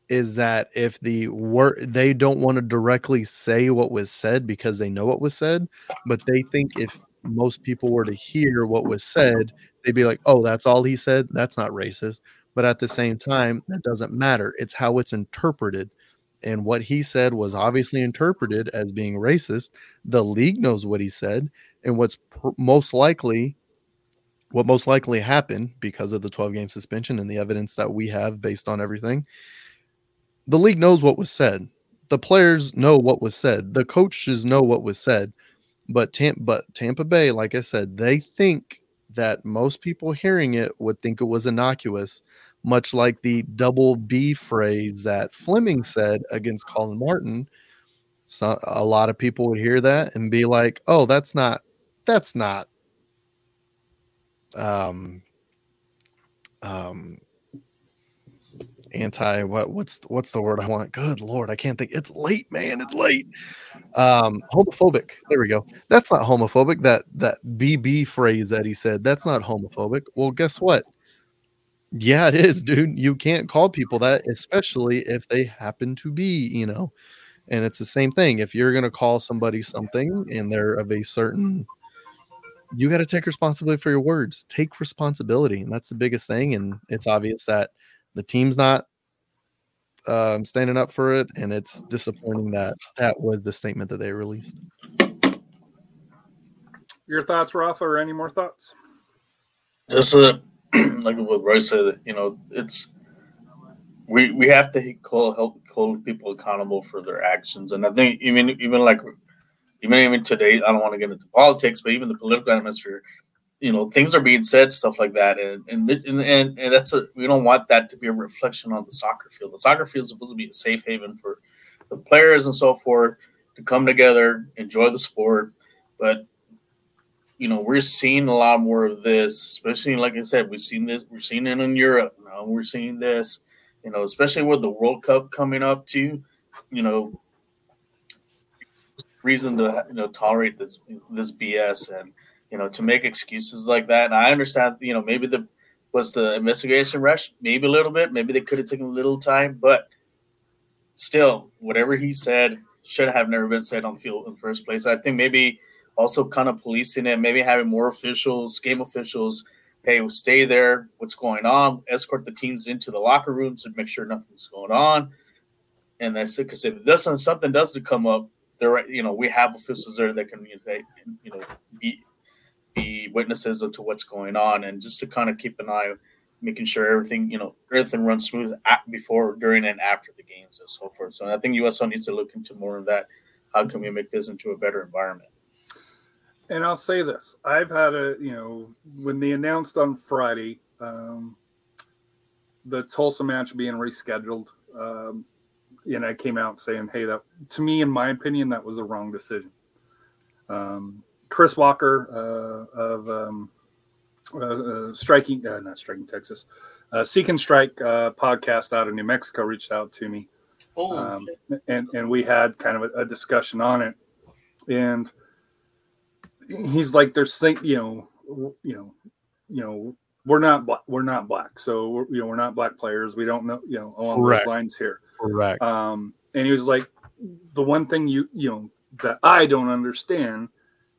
is that if the word they don't want to directly say what was said because they know what was said, but they think if most people were to hear what was said, they'd be like, "Oh, that's all he said. That's not racist." But at the same time, that doesn't matter. It's how it's interpreted. And what he said was obviously interpreted as being racist. The league knows what he said, and what's pr- most likely what most likely happened because of the 12 game suspension and the evidence that we have based on everything the league knows what was said. The players know what was said. The coaches know what was said. But Tampa, but Tampa Bay, like I said, they think that most people hearing it would think it was innocuous, much like the double B phrase that Fleming said against Collin Martin. So a lot of people would hear that and be like, "Oh, that's not, that's not, um, um, anti what what's what's the word I want? Good lord, I can't think. It's late, man. It's late. Um, homophobic. There we go. That's not homophobic. That that BB phrase that he said. That's not homophobic. Well, guess what? Yeah, it is, dude. You can't call people that, especially if they happen to be, you know. And it's the same thing. If you're gonna call somebody something and they're of a certain you got to take responsibility for your words. Take responsibility. And that's the biggest thing. And it's obvious that the team's not um, standing up for it, and it's disappointing that that was the statement that they released. Your thoughts, Rafa, or any more thoughts? Just uh, like what Royce said, you know, it's we we have to call help hold people accountable for their actions, and I think even even like even even today, I don't want to get into politics, but even the political atmosphere, you know, things are being said, stuff like that, and and and, and, that's a we don't want that to be a reflection on the soccer field. The soccer field is supposed to be a safe haven for the players and so forth to come together, enjoy the sport, but you know, we're seeing a lot more of this, especially like I said, we've seen this, we're seeing it in Europe now. We're seeing this, you know, especially with the World Cup coming up too. You know, reason to you know tolerate this this BS and you know to make excuses like that. And I understand, you know, maybe the was the investigation rush, maybe a little bit, maybe they could have taken a little time, but still, whatever he said should have never been said on the field in the first place. I think maybe also kind of policing it, maybe having more officials, game officials, hey, stay there, what's going on, escort the teams into the locker rooms and make sure nothing's going on. And that's it. Because if this something does to come up, there, you know, we have officials there that can, you know, be be witnesses to what's going on, and just to kind of keep an eye, making sure everything, you know, everything runs smooth at, before, during, and after the games and so forth. So I think USL needs to look into more of that. How can we make this into a better environment? And I'll say this: I've had a, you know, when they announced on Friday um, the Tulsa match being rescheduled, um, and I came out saying, "Hey, that to me, in my opinion, that was the wrong decision." Um, Chris Walker uh, of um, uh, uh, Striking, uh, not Striking Texas, uh, Seek and Strike uh, podcast out of New Mexico reached out to me, Oh, um, and and we had kind of a, a discussion on it, and he's like, "There's think, you know, you know, you know." We're not black. We're not black, so we're, you know we're not black players. We don't know, you know, along Correct. those lines here. Correct. Um, and he was like, the one thing you you know that I don't understand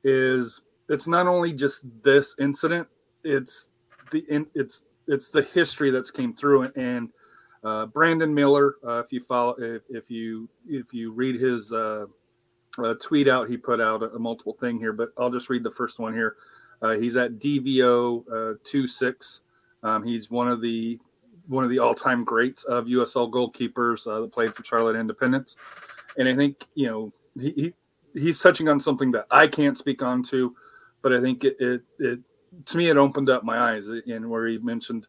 is it's not only just this incident; it's the it's it's the history that's came through. And uh, Brandon Miller, uh, if you follow, if, if you if you read his uh, uh, tweet out, he put out a, a multiple thing here, but I'll just read the first one here. Uh, he's at DVO uh, two six. Um, he's one of the one of the all time greats of USL goalkeepers uh, that played for Charlotte Independence, and I think you know he, he he's touching on something that I can't speak on to, but I think it it, it to me it opened up my eyes in where he mentioned.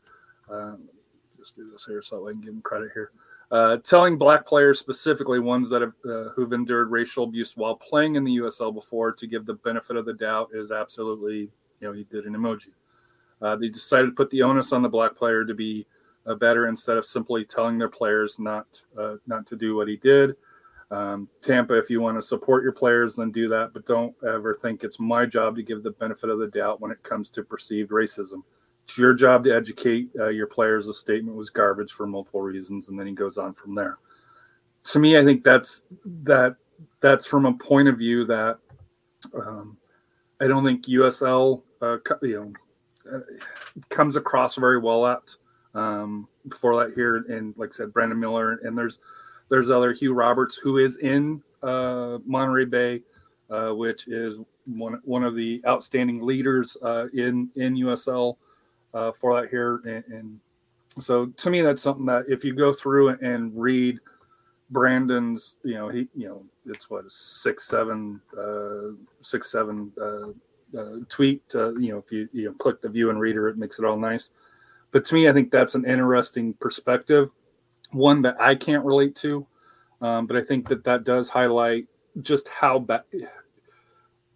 Uh, just do this here so I can give him credit here. Uh, telling black players specifically ones that have uh, who've endured racial abuse while playing in the USL before to give the benefit of the doubt is absolutely you know he did an emoji. Uh, they decided to put the onus on the black player to be uh, better instead of simply telling their players not uh, not to do what he did. Um, Tampa, if you want to support your players, then do that, but don't ever think it's my job to give the benefit of the doubt when it comes to perceived racism. It's your job to educate uh, your players. The statement was garbage for multiple reasons, and then he goes on from there. To me, I think that's that that's from a point of view that um, I don't think USL, uh, you know, uh, comes across very well at um, that here. And like I said, Brandon Miller, and there's there's other Hugh Roberts who is in uh, Monterey Bay, uh, which is one one of the outstanding leaders uh, in in USL uh, for that here. And, and so to me, that's something that if you go through and read Brandon's, you know, he, you know, it's what six seven, uh, six seven uh, tweet. You know, if you you know, click the view and reader, it makes it all nice. But to me, I think that's an interesting perspective, one that I can't relate to, um, but I think that that does highlight just how bad.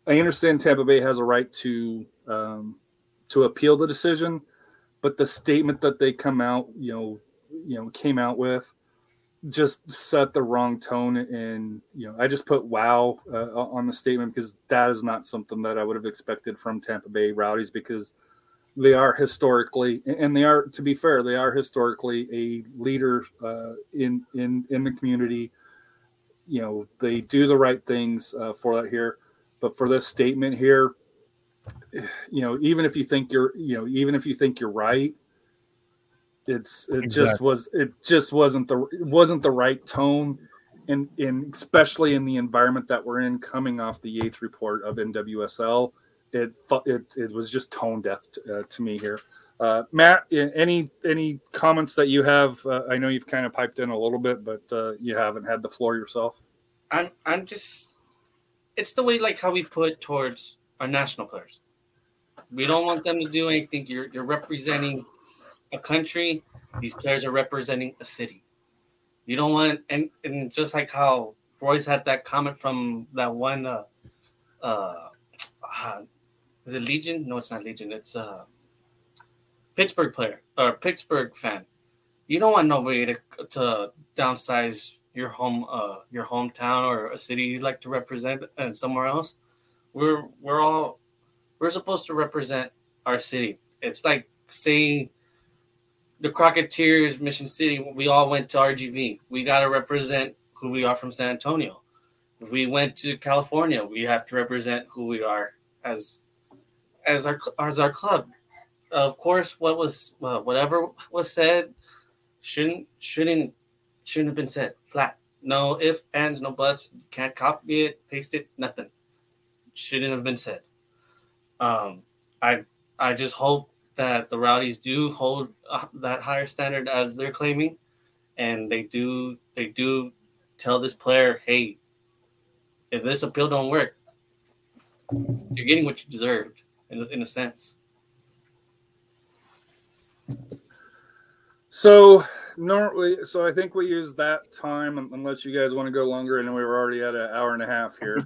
I understand Tampa Bay has a right to um, to appeal the decision, but the statement that they come out, you know, you know, came out with just set the wrong tone and you know i just put wow uh, on the statement because that is not something that i would have expected from tampa bay rowdies because they are historically and they are to be fair they are historically a leader uh, in in in the community. You know they do the right things uh, for that here. But for this statement here you know even if you think you're you know even if you think you're right it's it just was it just wasn't the it wasn't the right tone. And in especially in the environment that we're in coming off the Yates report of NWSL it it, it was just tone death to, uh, to me here uh, Matt any any comments that you have uh, I know you've kind of piped in a little bit but uh, you haven't had the floor yourself I'm I'm just it's the way like how we put towards our national players. We don't want them to do anything. You're you're representing a country. These players are representing a city. You don't want and and just like how Royce had that comment from that one uh, uh is it Legion? No, it's not Legion. It's a Pittsburgh player or Pittsburgh fan. You don't want nobody to to downsize your home uh your hometown or a city you'd like to represent and somewhere else. We're we're all we're supposed to represent our city. It's like saying the Crocketeers, Mission City, we all went to RGV. We got to represent who we are from San Antonio. If we went to California, we have to represent who we are as as our as our club. Of course, what was whatever was said shouldn't shouldn't shouldn't have been said. Flat. No if, ands, no buts. You can't copy it, paste it, nothing. Shouldn't have been said. Um, I I just hope that the Rowdies do hold uh, that higher standard as they're claiming, and they do they do tell this player, hey, if this appeal don't work, you're getting what you deserved in, a- in a sense. So normally, so I think we use that time unless you guys want to go longer. And we were already at an hour and a half here.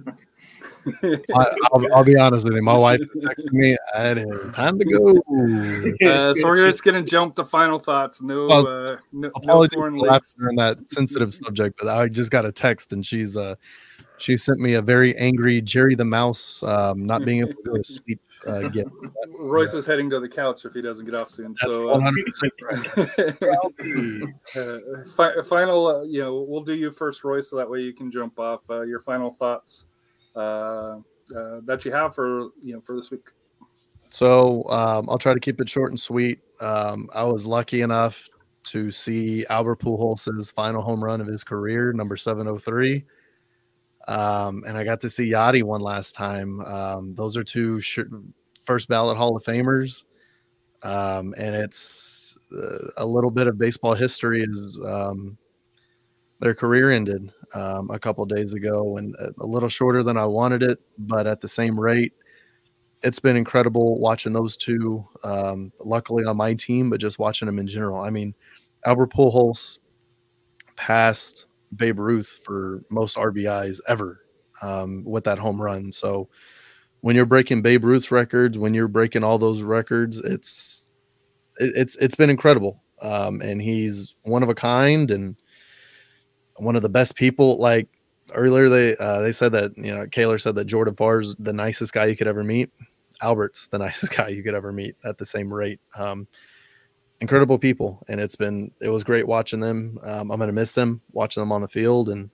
I, I'll, I'll be honest with you. My wife is texting me. It is time to go. uh, so we're just gonna jump to final thoughts. No, Well, uh, no, no Apologies foreign for leaks. laughing on that sensitive subject, but I just got a text and she's uh she sent me a very angry Jerry the Mouse um, not being able to go to sleep uh, gift. Royce is heading to the couch if he doesn't get off soon. That's so, one uh, hundred percent uh, fi- final, uh, you know, we'll do you first, Royce, so that way you can jump off. Uh, your final thoughts uh, uh, that you have for you know for this week. So um, I'll try to keep it short and sweet. Um, I was lucky enough to see Albert Pujols' final home run of his career, number 703. Um, and I got to see Yadi one last time. Um, those are two sh- first ballot Hall of Famers. Um, and it's uh, a little bit of baseball history is um, their career ended um, a couple days ago and a, a little shorter than I wanted it, but at the same rate it's been incredible watching those two. Um, luckily on my team, but just watching them in general. I mean, Albert Pujols passed Babe Ruth for most RBIs ever um, with that home run. So when you're breaking Babe Ruth's records, when you're breaking all those records, it's it, it's it's been incredible. Um, and he's one of a kind and one of the best people. Like earlier they uh, they said that you know Kaler said that Jordan Farr's the nicest guy you could ever meet. Albert's the nicest guy you could ever meet at the same rate. Um, incredible people, and it's been it was great watching them. Um, I'm gonna miss them watching them on the field, and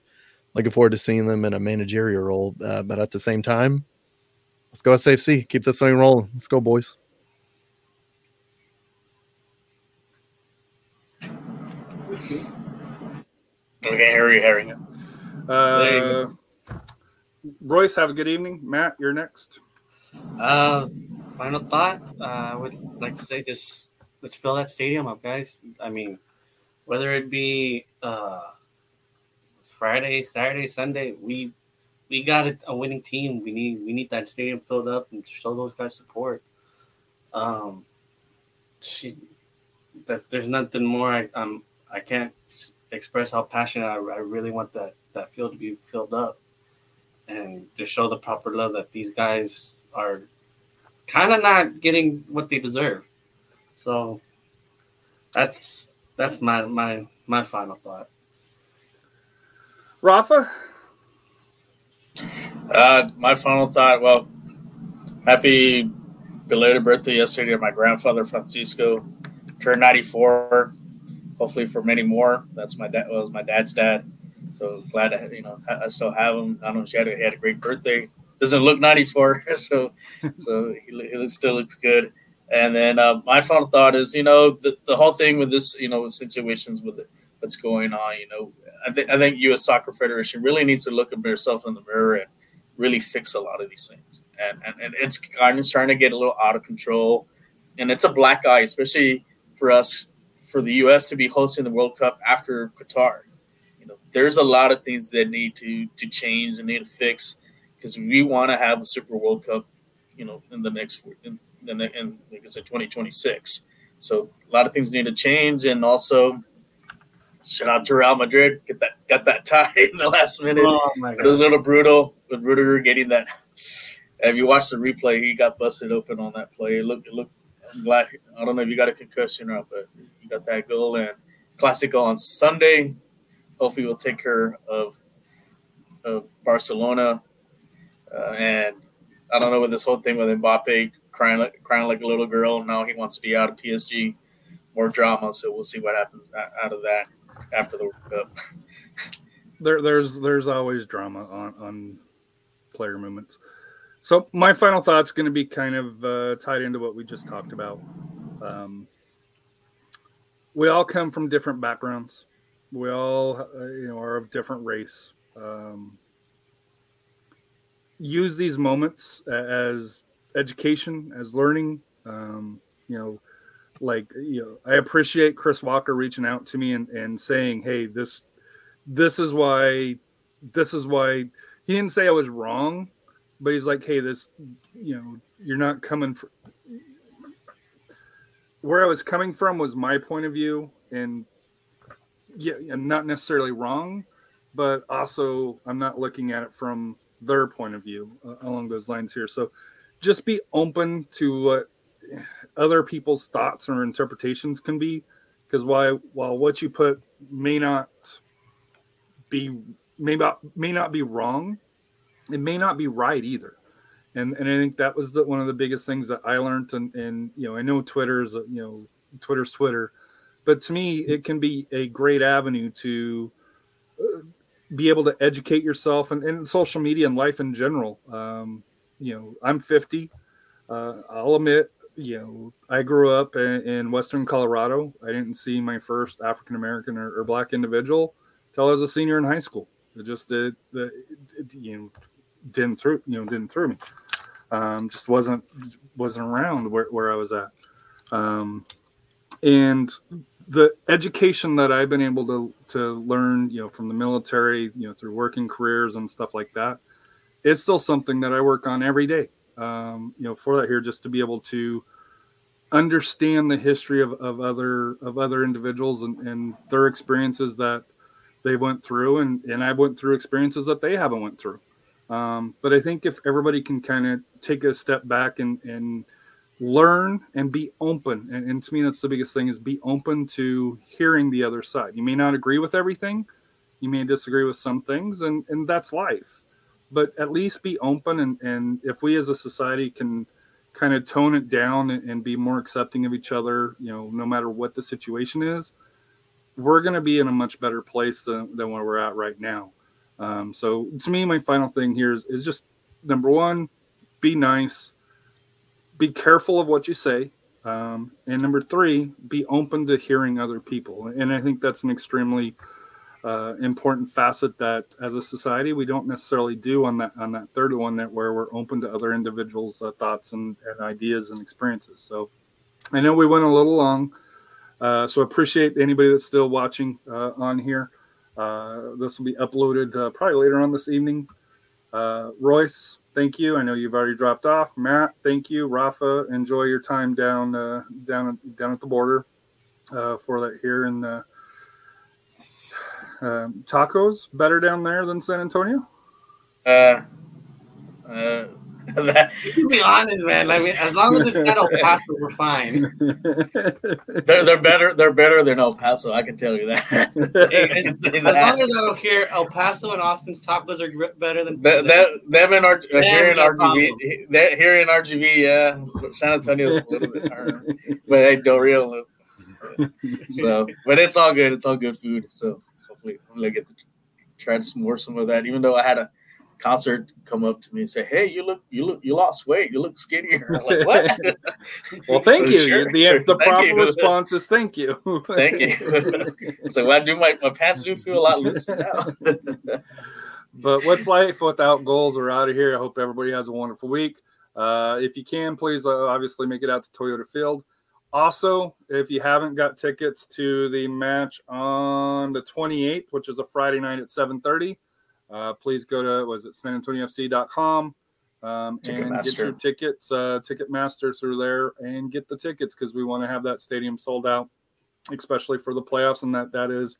looking forward to seeing them in a managerial role. Uh, but at the same time, let's go SAFC. Keep this thing rolling. Let's go, boys. Okay, Harry, Harry. Uh, Royce, have a good evening. Matt, you're next. Uh, final thought. Uh, I would like to say just let's fill that stadium up, guys. I mean, whether it be uh, Friday, Saturday, Sunday, we we got a, a winning team. We need we need that stadium filled up and show those guys support. Um, she, that there's nothing more. I um I can't express how passionate I, I really want that that field to be filled up, and to show the proper love that these guys are kind of not getting what they deserve. So that's that's my my my final thought. Rafa, Uh, my final thought. Well, happy belated birthday yesterday to my grandfather Francisco. Turned 94. Hopefully for many more. That's my dad. Was my dad's dad. So glad to have, you know I I still have him. I don't know if he had a, he had a great birthday. Doesn't look 94, so so he, he still looks good. And then uh, my final thought is, you know, the, the whole thing with this, you know, with situations with it, what's going on, you know, I, think I think U.S. Soccer Federation really needs to look at themselves in the mirror and really fix a lot of these things. And, and, and it's kind of starting to get a little out of control. And it's a black eye, especially for us, for the U.S. to be hosting the World Cup after Qatar. You know, there's a lot of things that need to to change and need to fix because we want to have a Super World Cup, you know, in the next in, in like I said, 2026. So a lot of things need to change, and also shout out to Real Madrid, get that got that tie in the last minute. Oh my It was a little brutal with Rudiger getting that. If you watch the replay, he got busted open on that play. It looked, it looked. I'm glad. I don't know if you got a concussion or not, but you got that goal and Classico on Sunday. Hopefully, we'll take care of of Barcelona. Uh, and I don't know with this whole thing with Mbappe crying like crying like a little girl. Now he wants to be out of PSG. More drama, so we'll see what happens out of that after the World Cup. there, there's there's always drama on on player movements. So my final thought's going to be kind of uh, tied into what we just talked about. Um, we all come from different backgrounds. We all, uh, you know, are of different race. Um, use these moments as education, as learning. Um, you know, like you know, I appreciate Chris Walker reaching out to me and, and saying, "Hey, this this is why this is why he didn't say I was wrong, but he's like, hey, this, you know, you're not coming for where I was coming from was my point of view, and yeah, I'm not necessarily wrong, but also I'm not looking at it from their point of view uh, along those lines here. So just be open to what other people's thoughts or interpretations can be, because why while what you put may not be may not may not be wrong it may not be right either. And and i think that was the, one of the biggest things that i learned and and you know i know twitter's you know twitter's twitter but to me it can be a great avenue to uh, be able to educate yourself and, and social media and life in general. Um, you know i'm 50 uh, i'll admit you know i grew up in, in western colorado. I didn't see my first african american or, or black individual till i was a senior in high school. It just it you know didn't through you know didn't through me. Um, just wasn't wasn't around where, where i was at. Um, and the education that i've been able to to learn you know from the military you know through working careers and stuff like that is still something that i work on every day um, you know for that here just to be able to understand the history of, of other of other individuals and, and their experiences that they went through and, and I went through experiences that they haven't went through. Um, but I think if everybody can kind of take a step back and, and learn and be open, and, and to me, that's the biggest thing is be open to hearing the other side. You may not agree with everything, You may disagree with some things, and and that's life. But at least be open, and and if we as a society can kind of tone it down and, and be more accepting of each other, you know, no matter what the situation is, we're going to be in a much better place than, than where we're at right now. Um, so to me, my final thing here is, is just number one, be nice, be careful of what you say. Um, and number three, be open to hearing other people. And I think that's an extremely uh, important facet that as a society we don't necessarily do on that on that third one that where we're open to other individuals' uh, thoughts and, and ideas and experiences. So I know we went a little long, uh, so appreciate anybody that's still watching uh, on here. Uh, this will be uploaded probably later on this evening. Royce, thank you. I know you've already dropped off. Matt, thank you. Rafa, enjoy your time down down down at the border for that here in the um, tacos. Better down there than San Antonio. Uh, uh, that, To be honest, man, I mean, as long as it's not El Paso, we're fine. they're they're better. They're better than El Paso. I can tell you that. Hey, as, can long as I don't hear El Paso and Austin's tacos are better than That, that them in R, uh, here in no RGV, problem. that here in RGV, yeah, San Antonio is a little bit harder, but hey, Del Rio. So, but it's all good. It's all good food. So hopefully, hopefully I get to try some more some of that. Even though I had a concert come up to me and say, "Hey, you look, you look, you lost weight. You look skinnier." I'm like, what? well, thank you. Sure, the sure. the proper you. response is thank you. Thank you. so I do my my pants do feel a lot looser now. But what's life without goals? We're out of here. I hope everybody has a wonderful week. Uh, if you can, please uh, obviously make it out to Toyota Field. Also, if you haven't got tickets to the match on the 28th, which is a Friday night at 7:30, uh, please go to was it SanAntonioFC.com um, and get your tickets, uh, Ticketmaster through there, and get the tickets because we want to have that stadium sold out, especially for the playoffs, and that that is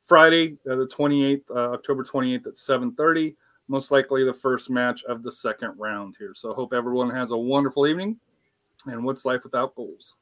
Friday, uh, the 28th, uh, October 28th at 7:30. Most likely the first match of the second round here. So hope everyone has a wonderful evening. And what's life without goals?